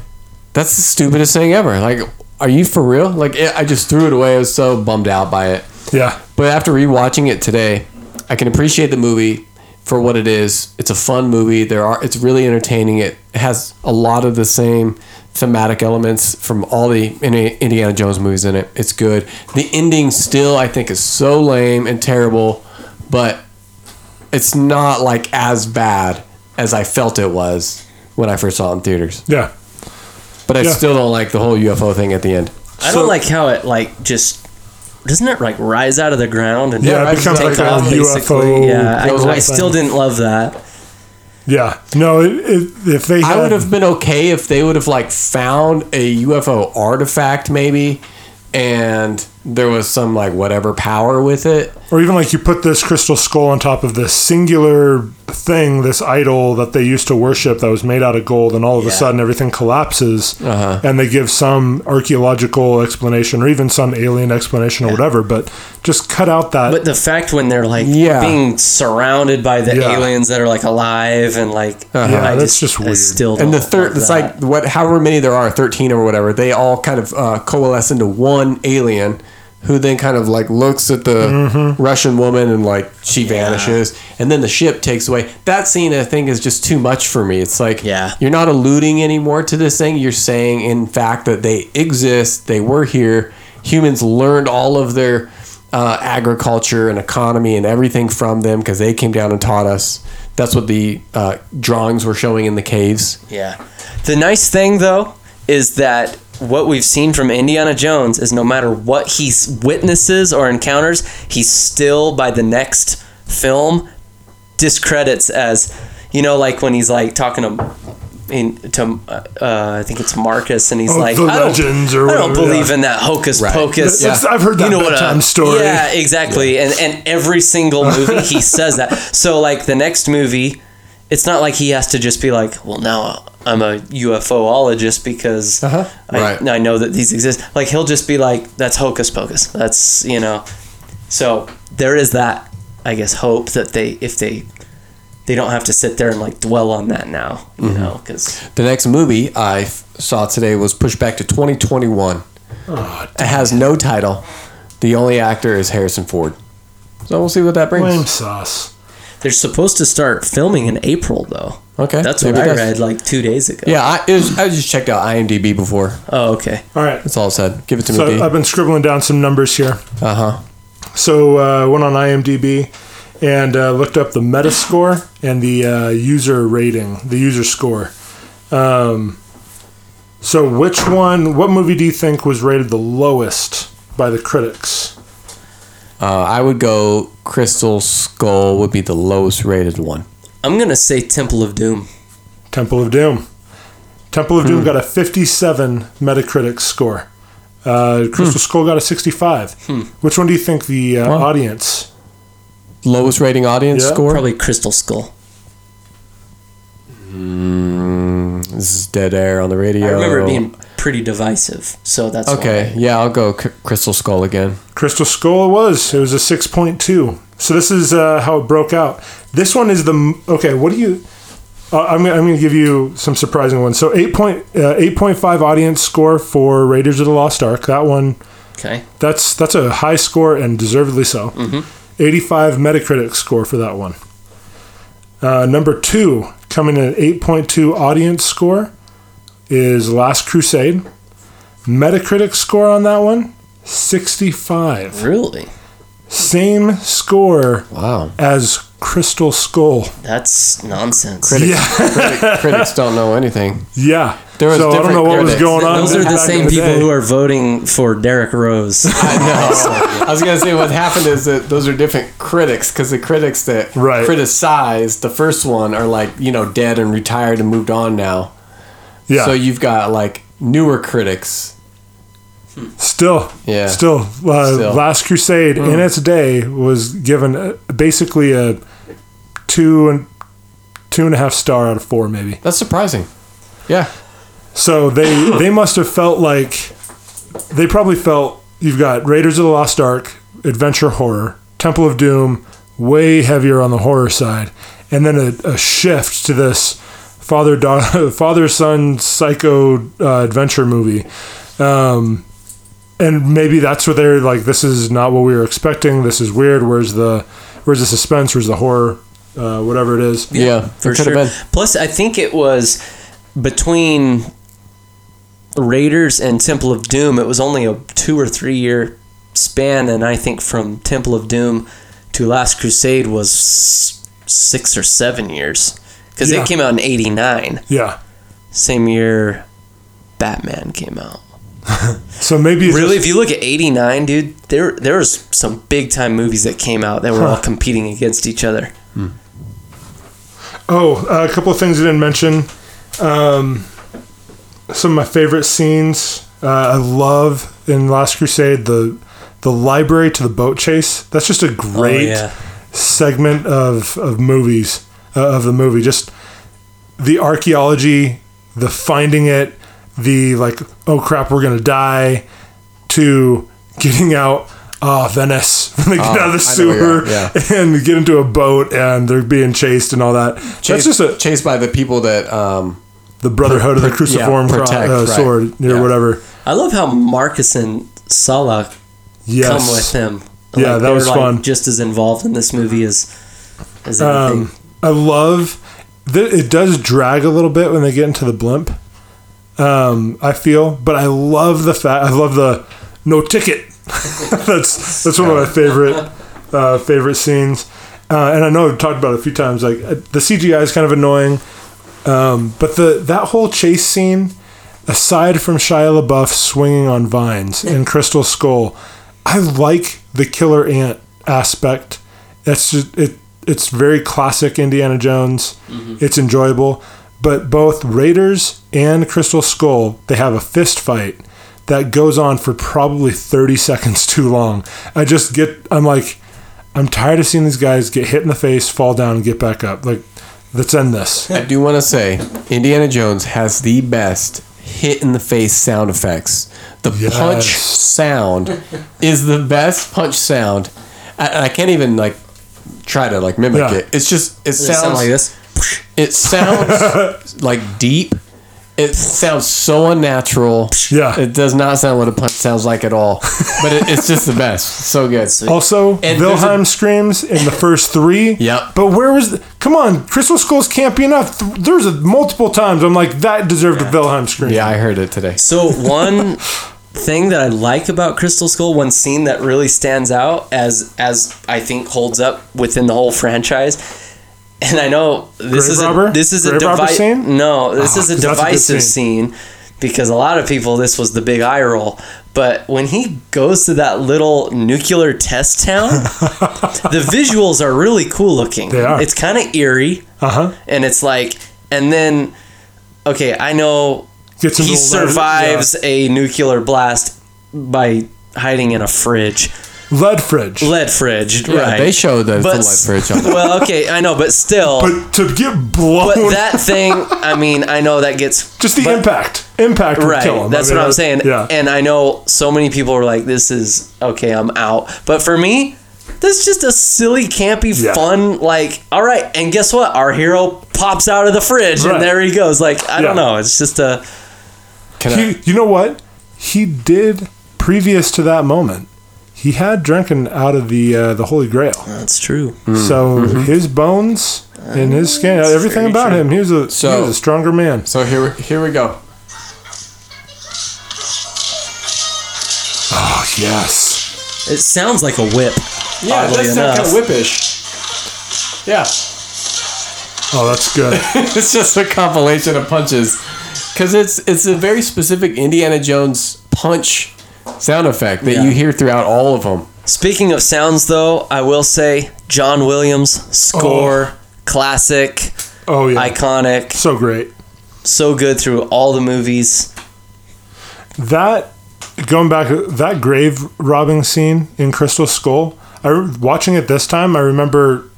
A: That's the stupidest thing ever. Like, are you for real? Like, it, I just threw it away. I was so bummed out by it.
B: Yeah.
A: But after rewatching it today, I can appreciate the movie for what it is. It's a fun movie. There are it's really entertaining. It has a lot of the same thematic elements from all the Indiana Jones movies in it. It's good. The ending still I think is so lame and terrible, but it's not like as bad as I felt it was when I first saw it in theaters.
B: Yeah.
A: But I
B: Yeah.
A: still don't like the whole UFO thing at the end.
C: I
B: So-
C: don't like how it like just doesn't it like rise out of the ground and
B: Yeah, it becomes
C: take
B: like a
C: off basically?
B: UFO.
C: Yeah, I, I still didn't love that.
B: Yeah. No, it, it, if they had,
A: I would have been okay if they would have like found a UFO artifact maybe and there was some like whatever power with it.
B: or even like you put this crystal skull on top of this singular thing, this idol that they used to worship that was made out of gold, and all of a sudden everything collapses,
A: Uh-huh.
B: and they give some archaeological explanation or even some alien explanation or whatever. But just cut out that.
C: But the fact when they're like
A: Yeah.
C: being surrounded by the
B: Yeah.
C: aliens that are like alive and like
A: Uh-huh.
B: Yeah,
C: I
B: that's just
C: I
B: weird.
C: still
A: And the third it's
C: that.
A: like what however many there are, 13 or whatever, they all kind of uh, coalesce into one alien who then kind of like looks at the
B: Mm-hmm.
A: Russian woman and like she vanishes and then the ship takes away. That scene I think is just too much for me. It's like
C: Yeah.
A: you're not alluding anymore to this thing. You're saying in fact that they exist, they were here. Humans learned all of their uh, agriculture and economy and everything from them because they came down and taught us. That's what the uh, drawings were showing in the caves.
C: Yeah. The nice thing though is that what we've seen from Indiana Jones is no matter what he witnesses or encounters, he still by the next film discredits as you know, like when he's like talking to. In, to uh, I think it's Marcus, and he's
B: Oh,
C: like,
B: the
C: I don't,
B: legends or
C: I don't believe
B: yeah.
C: in that hocus
A: Right.
C: pocus.
B: It's- I've heard that
C: what
B: bedtime
C: a-
B: story.
C: Yeah, exactly. And and every single movie he says that. So like the next movie, it's not like he has to just be like, well, now I'm a UFOologist because
B: Uh-huh.
C: I,
A: Right.
C: I know that these exist. Like he'll just be like, that's hocus pocus. That's you know. So there is that, I guess, hope that they if they they don't have to sit there and like dwell on that now, you
B: Mm-hmm.
C: know, because
A: The next movie I f- saw today was pushed back to 2021. it has no title. The only actor is Harrison Ford. So we'll see what that brings.
B: Lame sauce.
C: they're supposed to start filming in April though.
A: Okay,
C: That's what
A: maybe
C: I
A: that's-
C: read like two days ago.
A: Yeah, I, it was, I just checked out IMDb before.
C: Oh, okay.
B: All right.
A: That's all it said. Give it to me,
B: So
A: D.
B: I've been scribbling down some numbers here.
A: Uh huh.
B: So uh, went on IMDb and uh, looked up the Metascore and the uh, user rating, the user score. Um, so which one? What movie do you think was rated the lowest by the critics?
A: Uh, I would go Crystal Skull would be the lowest rated one.
C: I'm gonna say Temple of Doom.
B: Temple of Doom. Temple of Doom got a 57 Metacritic score. Uh, Crystal Skull got a 65. Which one do you think the uh, audience?
A: Lowest rating audience
B: Yeah,
A: score?
C: Probably Crystal Skull.
A: This is dead air on the radio.
C: I remember it being pretty divisive, so that's
A: Okay,
C: why.
A: yeah, I'll go C- Crystal Skull again.
B: Crystal Skull it was. It was a 6.2. So this is uh, how it broke out. This one is the okay. What do you? Uh, I'm gonna- I'm going to give you some surprising ones. So eight point uh, eight point five audience score for Raiders of the Lost Ark. That one
C: Okay.
B: that's that's a high score and deservedly so. 85 Metacritic score for that one. Uh, number two coming in at 8.2 audience score is Last Crusade. Metacritic score on that one 65.
C: Really?
B: Same score
A: Wow.
B: as Crystal Skull.
C: That's nonsense.
A: Critics, critic- critics don't know anything.
B: Yeah.
A: There was
B: so I don't know
A: different
B: what was going on.
C: Those are the same
B: in
C: people
B: day.
C: who are voting for Derrick Rose.
A: I know. I was gonna say what happened is that those are different critics because the critics that
B: Right.
A: criticize the first one are like you know dead and retired and moved on now.
B: Yeah.
A: So you've got like newer critics.
B: Still,
A: Yeah.
B: still, uh,
A: Still.
B: Last Crusade in its day was given a, basically a two and two and a half star out of four, maybe.
A: That's surprising. Yeah.
B: So they they must have felt like they probably felt you've got Raiders of the Lost Ark, adventure horror, Temple of Doom, way heavier on the horror side, and then a, a shift to this father daughter father son psycho uh, adventure movie. Um, and maybe that's what they're like. This is not what we were expecting. This is weird. Where's the where's the suspense? Where's the horror? Uh, whatever it is.
A: Yeah.
C: for
A: it
C: sure.
A: been.
C: Plus, I think it was between Raiders and Temple of Doom. It was only a two or three year span, and I think from Temple of Doom to Last Crusade was six or seven years because
B: Yeah.
C: it came out in '89,
B: Yeah.
C: same year Batman came out.
B: So maybe it's
C: Really,
B: just-
C: if you look at '89, dude, there there was some big time movies that came out that were all competing against each other.
B: Oh, uh, a couple of things I didn't mention. Um, some of my favorite scenes uh, I love in Last Crusade the the library to the boat chase. That's just a great
C: yeah.
B: segment of of movies uh, of the movie. Just the archaeology, the finding it, the like, oh crap, we're gonna die, to getting out. Oh, Venice! When they get out of the
A: I know where
B: sewer
A: you're
B: and get into a boat and they're being chased and all that. That's just a,
A: chased by the people that um
B: the Brotherhood of the Cruciform
A: yeah,
B: cro-
A: protect,
B: uh,
A: right.
B: sword or
A: Yeah.
B: whatever.
C: I love how Marcus and Sallah
B: Yes.
C: come with him.
B: Yeah, that
C: they're,
B: was fun.
C: Just as involved in this movie as as anything.
B: Um, I love that it does drag a little bit when they get into the blimp. Um, I feel, but I love the fact. I love the no ticket. that's that's one of my favorite uh, favorite scenes. Uh, and I know I've talked about it a few times. Like uh, the CGI is kind of annoying, um, but the that whole chase scene aside from Shia LaBeouf swinging on vines in Crystal Skull, I like the killer ant aspect. That's just, it. It's very classic Indiana Jones. It's enjoyable, but both Raiders and Crystal Skull they have a fist fight that goes on for probably 30 seconds too long. I just get I'm like I'm tired of seeing these guys get hit in the face, fall down and get back up. Like let's end this.
A: I do want to say Indiana Jones has the best hit in the face sound effects. The
B: Yes.
A: punch sound is the best punch sound. I, I can't even like try to like mimic
B: Yeah.
A: it. It's just it
C: it
A: sounds
C: sound like this?
A: It sounds like deep. It sounds so unnatural.
B: Yeah.
A: It does not sound what a punch sounds like at all. But it, it's just the best. So good.
B: Also,
A: And
B: Wilhelm
A: a-
B: screams in the first three.
A: Yep.
B: But where was? The, come on, Crystal Skulls can't be enough. There's a, multiple times I'm like that deserved a Wilhelm scream.
A: Yeah, I heard it today.
C: So one thing that I like about Crystal Skull, one scene that really stands out as as I think holds up within the whole franchise. And I know this
B: Grave
C: is
B: robber?
C: a this is a
B: Grave robber
C: device.
B: scene?
C: No, this
B: Oh,
C: is a
B: that's a
C: divisive
B: scene.
C: scene because a lot of people this was the big eye roll. But when he goes to that little nuclear test town, the visuals are really cool looking.
B: They are.
C: It's kind of eerie,
B: Uh huh.
C: and it's like, and then, okay, I know he
B: into the lead-
C: survives a nuclear blast by hiding in a fridge,
B: yeah. Lead fridge.
C: lead fridge.
A: Yeah,
C: right?
A: they showed that
C: But
A: it's a light fridge on it.
C: well, okay, I know, but still, but,
B: but to get blown, But
C: that thing, I mean, I know that gets
B: just the
C: but-
B: impact. Impact would
C: Right,
B: kill him.
C: that's
B: I mean,
C: what I'm saying.
B: Yeah.
C: And I know so many people were like, "This is okay, I'm out." But for me, this is just a silly, campy,
B: Yeah.
C: fun. Like, all right, and guess what? Our hero pops out of the fridge,
B: Right.
C: and there he goes. Like, I don't know. It's just a
A: Can I,
B: you know what? He did previous to that moment. He had drinking out of the uh, the Holy Grail.
C: that's true. Hmm.
B: So mm-hmm. his bones and his skin, everything about
C: true.
B: him, he was a
A: So-
B: he was a stronger man.
A: so here, here we go.
B: Oh yes.
C: It sounds like a whip.
A: Yeah,
C: oddly
A: that's kind of whippish. Yeah,
B: Oh, that's good.
A: it's just a compilation of punches because it's it's a very specific Indiana Jones punch sound effect that
C: Yeah.
A: you hear throughout all of them.
C: Speaking of sounds, though, I will say John Williams score, oh. classic,
B: Oh yeah.
C: iconic,
B: so great.
C: so good through all the movies.
B: That going back that grave robbing scene in Crystal Skull. I re- watching it this time. I remember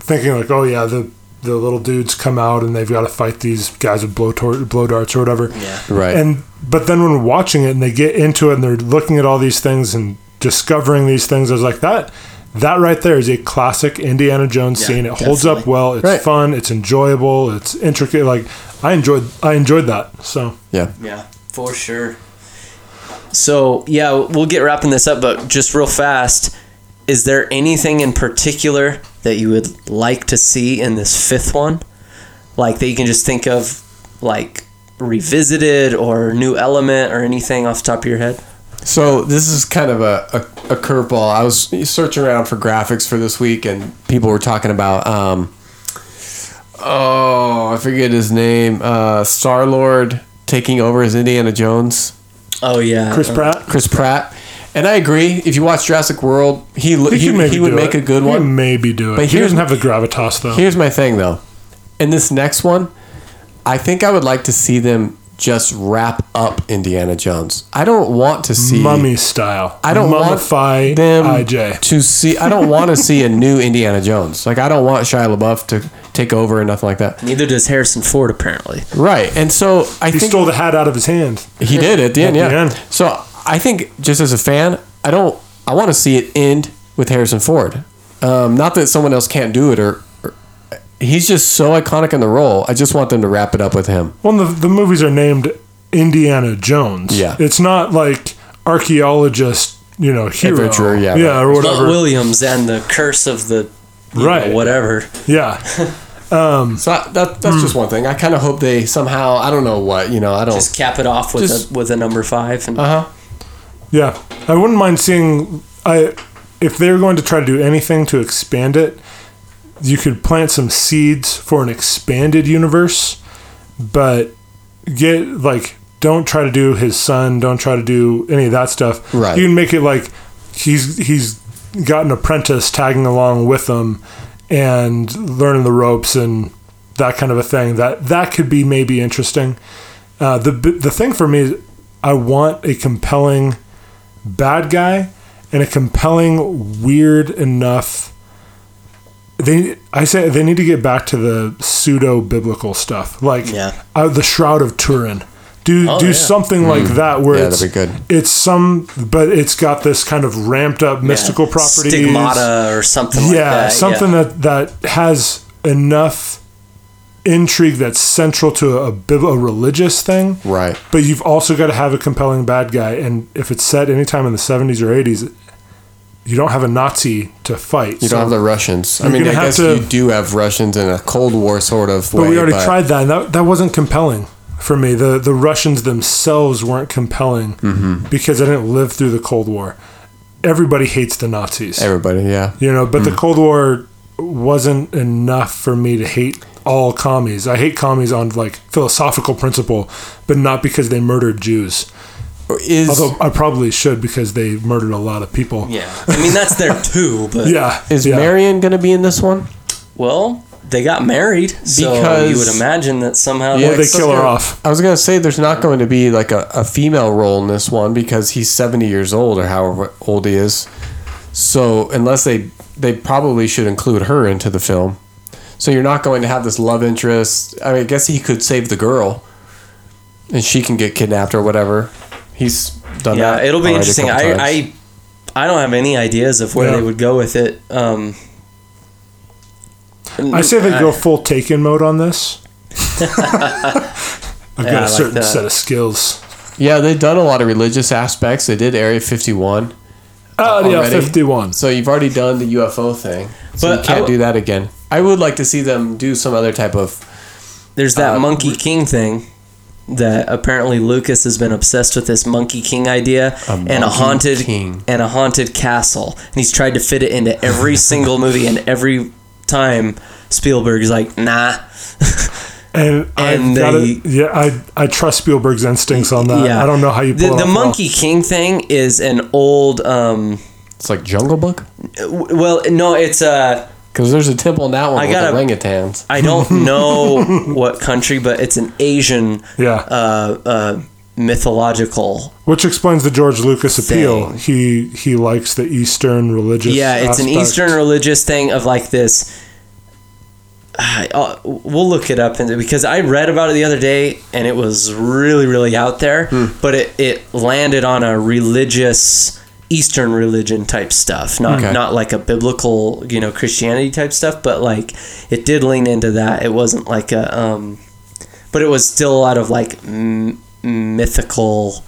B: thinking like, oh yeah, the the little dudes come out and they've got to fight these guys with blow tor- blow darts or whatever.
C: Yeah.
A: Right.
B: And but then when watching it and they get into it and they're looking at all these things and discovering these things, I was like that. That right there is a classic Indiana Jones
C: Yeah,
B: scene. It holds up well. It's
A: Right.
B: fun. It's enjoyable. It's intricate. Like I enjoyed. I enjoyed that. So
A: yeah.
C: Yeah, for sure. So yeah, we'll get wrapping this up, but just real fast, is there anything in particular that you would like to see in this fifth one, like that you can just think of, like revisited or new element or anything off the top of your head?
A: So this is kind of a, a, a curveball. I was searching around for graphics for this week, and people were talking about um, oh, I forget his name, uh, Star Lord taking over as Indiana Jones,
C: Oh yeah,
B: Chris Pratt.
A: Chris Pratt. And I agree. If you watch Jurassic World, he
B: He,
A: he, he would make
B: it.
A: a good
B: He
A: one.
B: could maybe do it.
A: But
B: But he doesn't have the gravitas though.
A: Here's my thing though. In this next one, I think I would like to see them just wrap up Indiana Jones. I don't want to see
B: Mummy style.
A: I don't
B: mummify
A: want them
B: IJ.
A: to see. I don't want to see a new Indiana Jones. Like I don't want Shia LaBeouf to take over and nothing like that.
C: Neither does Harrison Ford apparently.
A: Right. And so I
B: He
A: think
B: stole the hat out of his hand.
A: he did at the end.
B: At the
A: yeah.
B: end.
A: So I think just as a fan, I don't. I want to see it end with Harrison Ford. Um, not that someone else can't do it or. or He's just so iconic in the role. I just want them to wrap it up with him.
B: Well, the, the movies are named Indiana Jones.
A: Yeah.
B: It's not like archaeologist, you know, hero.
A: Adventurer, yeah,
B: Yeah, or
C: But
B: whatever.
C: Williams and the curse of the you know,
B: Right.
C: whatever.
B: yeah.
A: So I, that that's just one thing. I kind of hope they somehow. I don't know what you know. I don't.
C: Just cap it off with
A: Just-
C: a, with a number five. And,
A: uh huh.
B: Yeah. I wouldn't mind seeing I if they're going to try to do anything to expand it, you could plant some seeds for an expanded universe, but get like don't try to do his son. Don't try to do any of that stuff.
A: Right.
B: You can make it like he's he's got an apprentice tagging along with him and learning the ropes and that kind of a thing. That that could be maybe interesting. Uh, the the thing for me is I want a compelling bad guy and a compelling weird enough they I say they need to get back to the pseudo biblical stuff like
C: Yeah.
B: uh, the shroud of Turin do
C: Oh,
B: do
C: yeah.
B: something like that where.
A: Yeah,
B: it's
A: that'd be good.
B: it's some but it's got this kind of ramped up mystical property,
C: Stigmata or something like
B: yeah
C: that.
B: something
C: yeah.
B: that that has enough intrigue that's central to a, a religious thing
A: Right.
B: but you've also got to have a compelling bad guy and if it's set anytime in the 70s or 80s you don't have a nazi to fight
A: You don't have the Russians. I mean, I guess
B: to-
A: you do have Russians in a Cold War sort of way.
B: but we already tried that and that, that wasn't compelling for me the the russians themselves weren't compelling
A: Mm-hmm.
B: because I didn't live through the cold war everybody hates the nazis
A: Everybody, yeah.
B: you know but the
A: Mm.
B: cold war wasn't enough for me to hate all commies i hate commies on like philosophical principle but not because they murdered jews
A: Is
B: although i probably should because they murdered a lot of people
C: Yeah. I mean, that's there too, but
B: yeah
A: is
B: yeah.
A: Marion going to be in this one?
C: well, they got married, so
A: Because-
C: you would imagine that somehow.
A: Yeah,
B: they kill her off
A: I was going to say there's not going to be like a, a female role in this one because he's 70 years old or however old he is. So unless they they probably should include her into the film. So you're not going to have this love interest. I mean, I guess he could save the girl, and she can get kidnapped or whatever. He's done
C: Yeah,
A: that.
C: Yeah, it'll be interesting. I. I I don't have any ideas of where
B: Yeah.
C: they would go with it. Um,
B: i say they go full taken mode on this i've
C: Yeah,
B: got a certain
C: that.
B: set of skills
A: yeah, they've done a lot of religious aspects. They did Area 51.
B: oh yeah 51
A: So you've already done the UFO thing. So
C: But
A: you can't
C: w-
A: do that again. I would like to see them do some other type of
C: There's that
A: Uh,
C: Monkey King thing that apparently Lucas has been obsessed with this Monkey King idea
A: A
C: and a haunted
A: King.
C: and a haunted castle, and he's tried to fit it into every single movie, and every time Spielberg's like, nah.
B: And,
C: And
B: I've got
C: they-
B: to, yeah, I I trust Spielberg's instincts on that.
C: Yeah.
B: I don't know how you
C: The,
B: it
C: the
B: off well.
C: Monkey King thing is an old. Um,
A: It's like Jungle Book
C: w- well, no, it's uh,
A: because there's a temple in that one
C: I
A: with
C: gotta-
A: orangutans.
C: I don't know what country, but it's an Asian
B: Yeah,
C: uh, uh, mythological.
B: which explains the George Lucas appeal. He he likes the Eastern religious.
C: Yeah, it's an. Eastern religious thing of like this. I- uh, we'll look it up and because I read about it the other day and it was really really out there, but it, it landed on a religious Eastern religion type stuff, not
A: Okay.
C: not like a biblical you know Christianity type stuff, but like it did lean into that. It wasn't like a, um, but it was still a lot of like m- mythical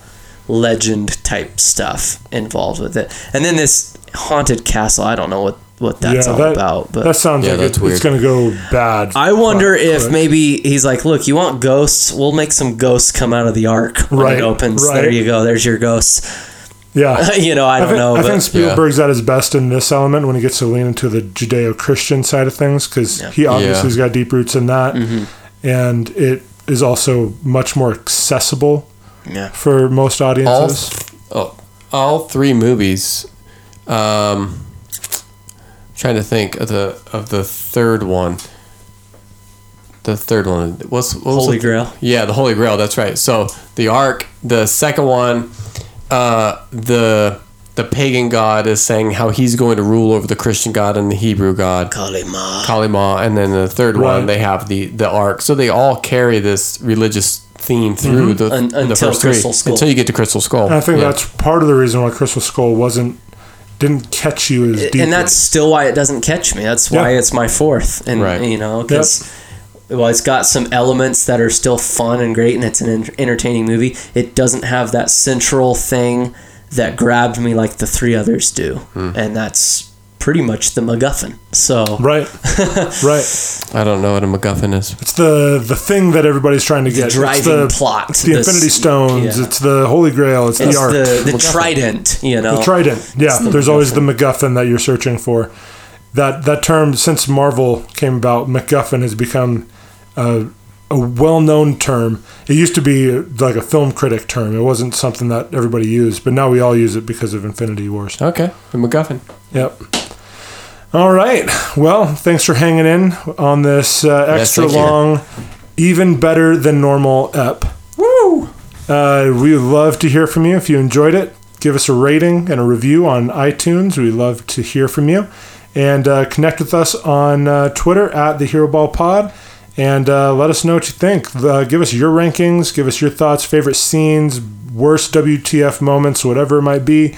C: legend type stuff involved with it. And then this haunted castle, I don't know what what that's
B: yeah,
C: all
B: that,
C: about, but
B: that sounds
A: Yeah,
B: like
A: that's
B: it, it's going to go bad.
C: I wonder
B: quick.
C: if maybe he's like, "Look, you want ghosts? We'll make some ghosts come out of the ark when
B: Right,
C: it opens.
B: right.
C: There you go. There's your ghosts."
B: Yeah,
C: you know, I don't
B: think,
C: know,
B: I
C: but
B: think Spielberg's at his best in this element when he gets to lean into the Judeo-Christian side of things because he obviously
A: Yeah.
B: has got deep roots in that,
C: Mm-hmm.
B: and it is also much more accessible
C: yeah,
B: for most
A: All,
B: audiences.
A: oh, all three movies. Um, trying to think of the of the third one. The third one. What's what was
C: Holy
A: the-
C: Grail.
A: Yeah, the Holy Grail. That's right. So the Ark. The second one, uh, the the pagan god is saying how he's going to rule over the Christian god and the Hebrew god.
C: Kali Ma.
A: Kalima, and then the third
B: Right.
A: one they have the the ark. So they all carry this religious theme through the,
C: Un-
A: the
C: until
A: first three
C: Crystal Skull.
A: until you get to Crystal Skull.
B: And I think
A: Yeah.
B: that's part of the reason why Crystal Skull wasn't didn't catch you as deeply.
C: and that's still why it doesn't catch me. That's why
B: Yeah.
C: it's my fourth, and
A: Right.
C: you know, because well, it's got some elements that are still fun and great, and it's an en- entertaining movie. It doesn't have that central thing that grabbed me like the three others do,
A: Hmm.
C: and that's pretty much the MacGuffin. So
B: right, right.
A: I don't know what a MacGuffin is.
B: It's the the thing that everybody's trying to get. It's
C: driving
B: the,
C: plot.
B: It's the
C: This-
B: Infinity Stones.
C: yeah.
B: It's the Holy Grail. It's,
C: it's
B: the Ark.
C: the the trident, you know.
B: The Trident. Yeah,
C: the
B: there's always the MacGuffin that you're searching for. That that term since Marvel came about, MacGuffin has become a, a well-known term. It used to be like a film critic term. It wasn't something that everybody used, but now we all use it because of Infinity Wars.
A: Okay, the MacGuffin.
B: Yep. All right. Well, thanks for hanging in on this uh, extra
A: you.
B: long, even better than normal ep.
A: Woo!
B: Uh, we would love to hear from you if you enjoyed it. Give us a rating and a review on iTunes. We'd love to hear from you. And uh, connect with us on uh, Twitter at the Heroball Pod. And uh, let us know what you think. Uh, give us your rankings. Give us your thoughts, favorite scenes, worst WTF moments, whatever it might be.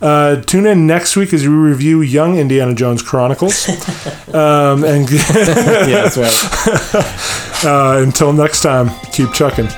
B: Uh, tune in next week as we review Young Indiana Jones Chronicles. um, and
A: Yeah, that's right.
B: uh, until next time, keep chucking.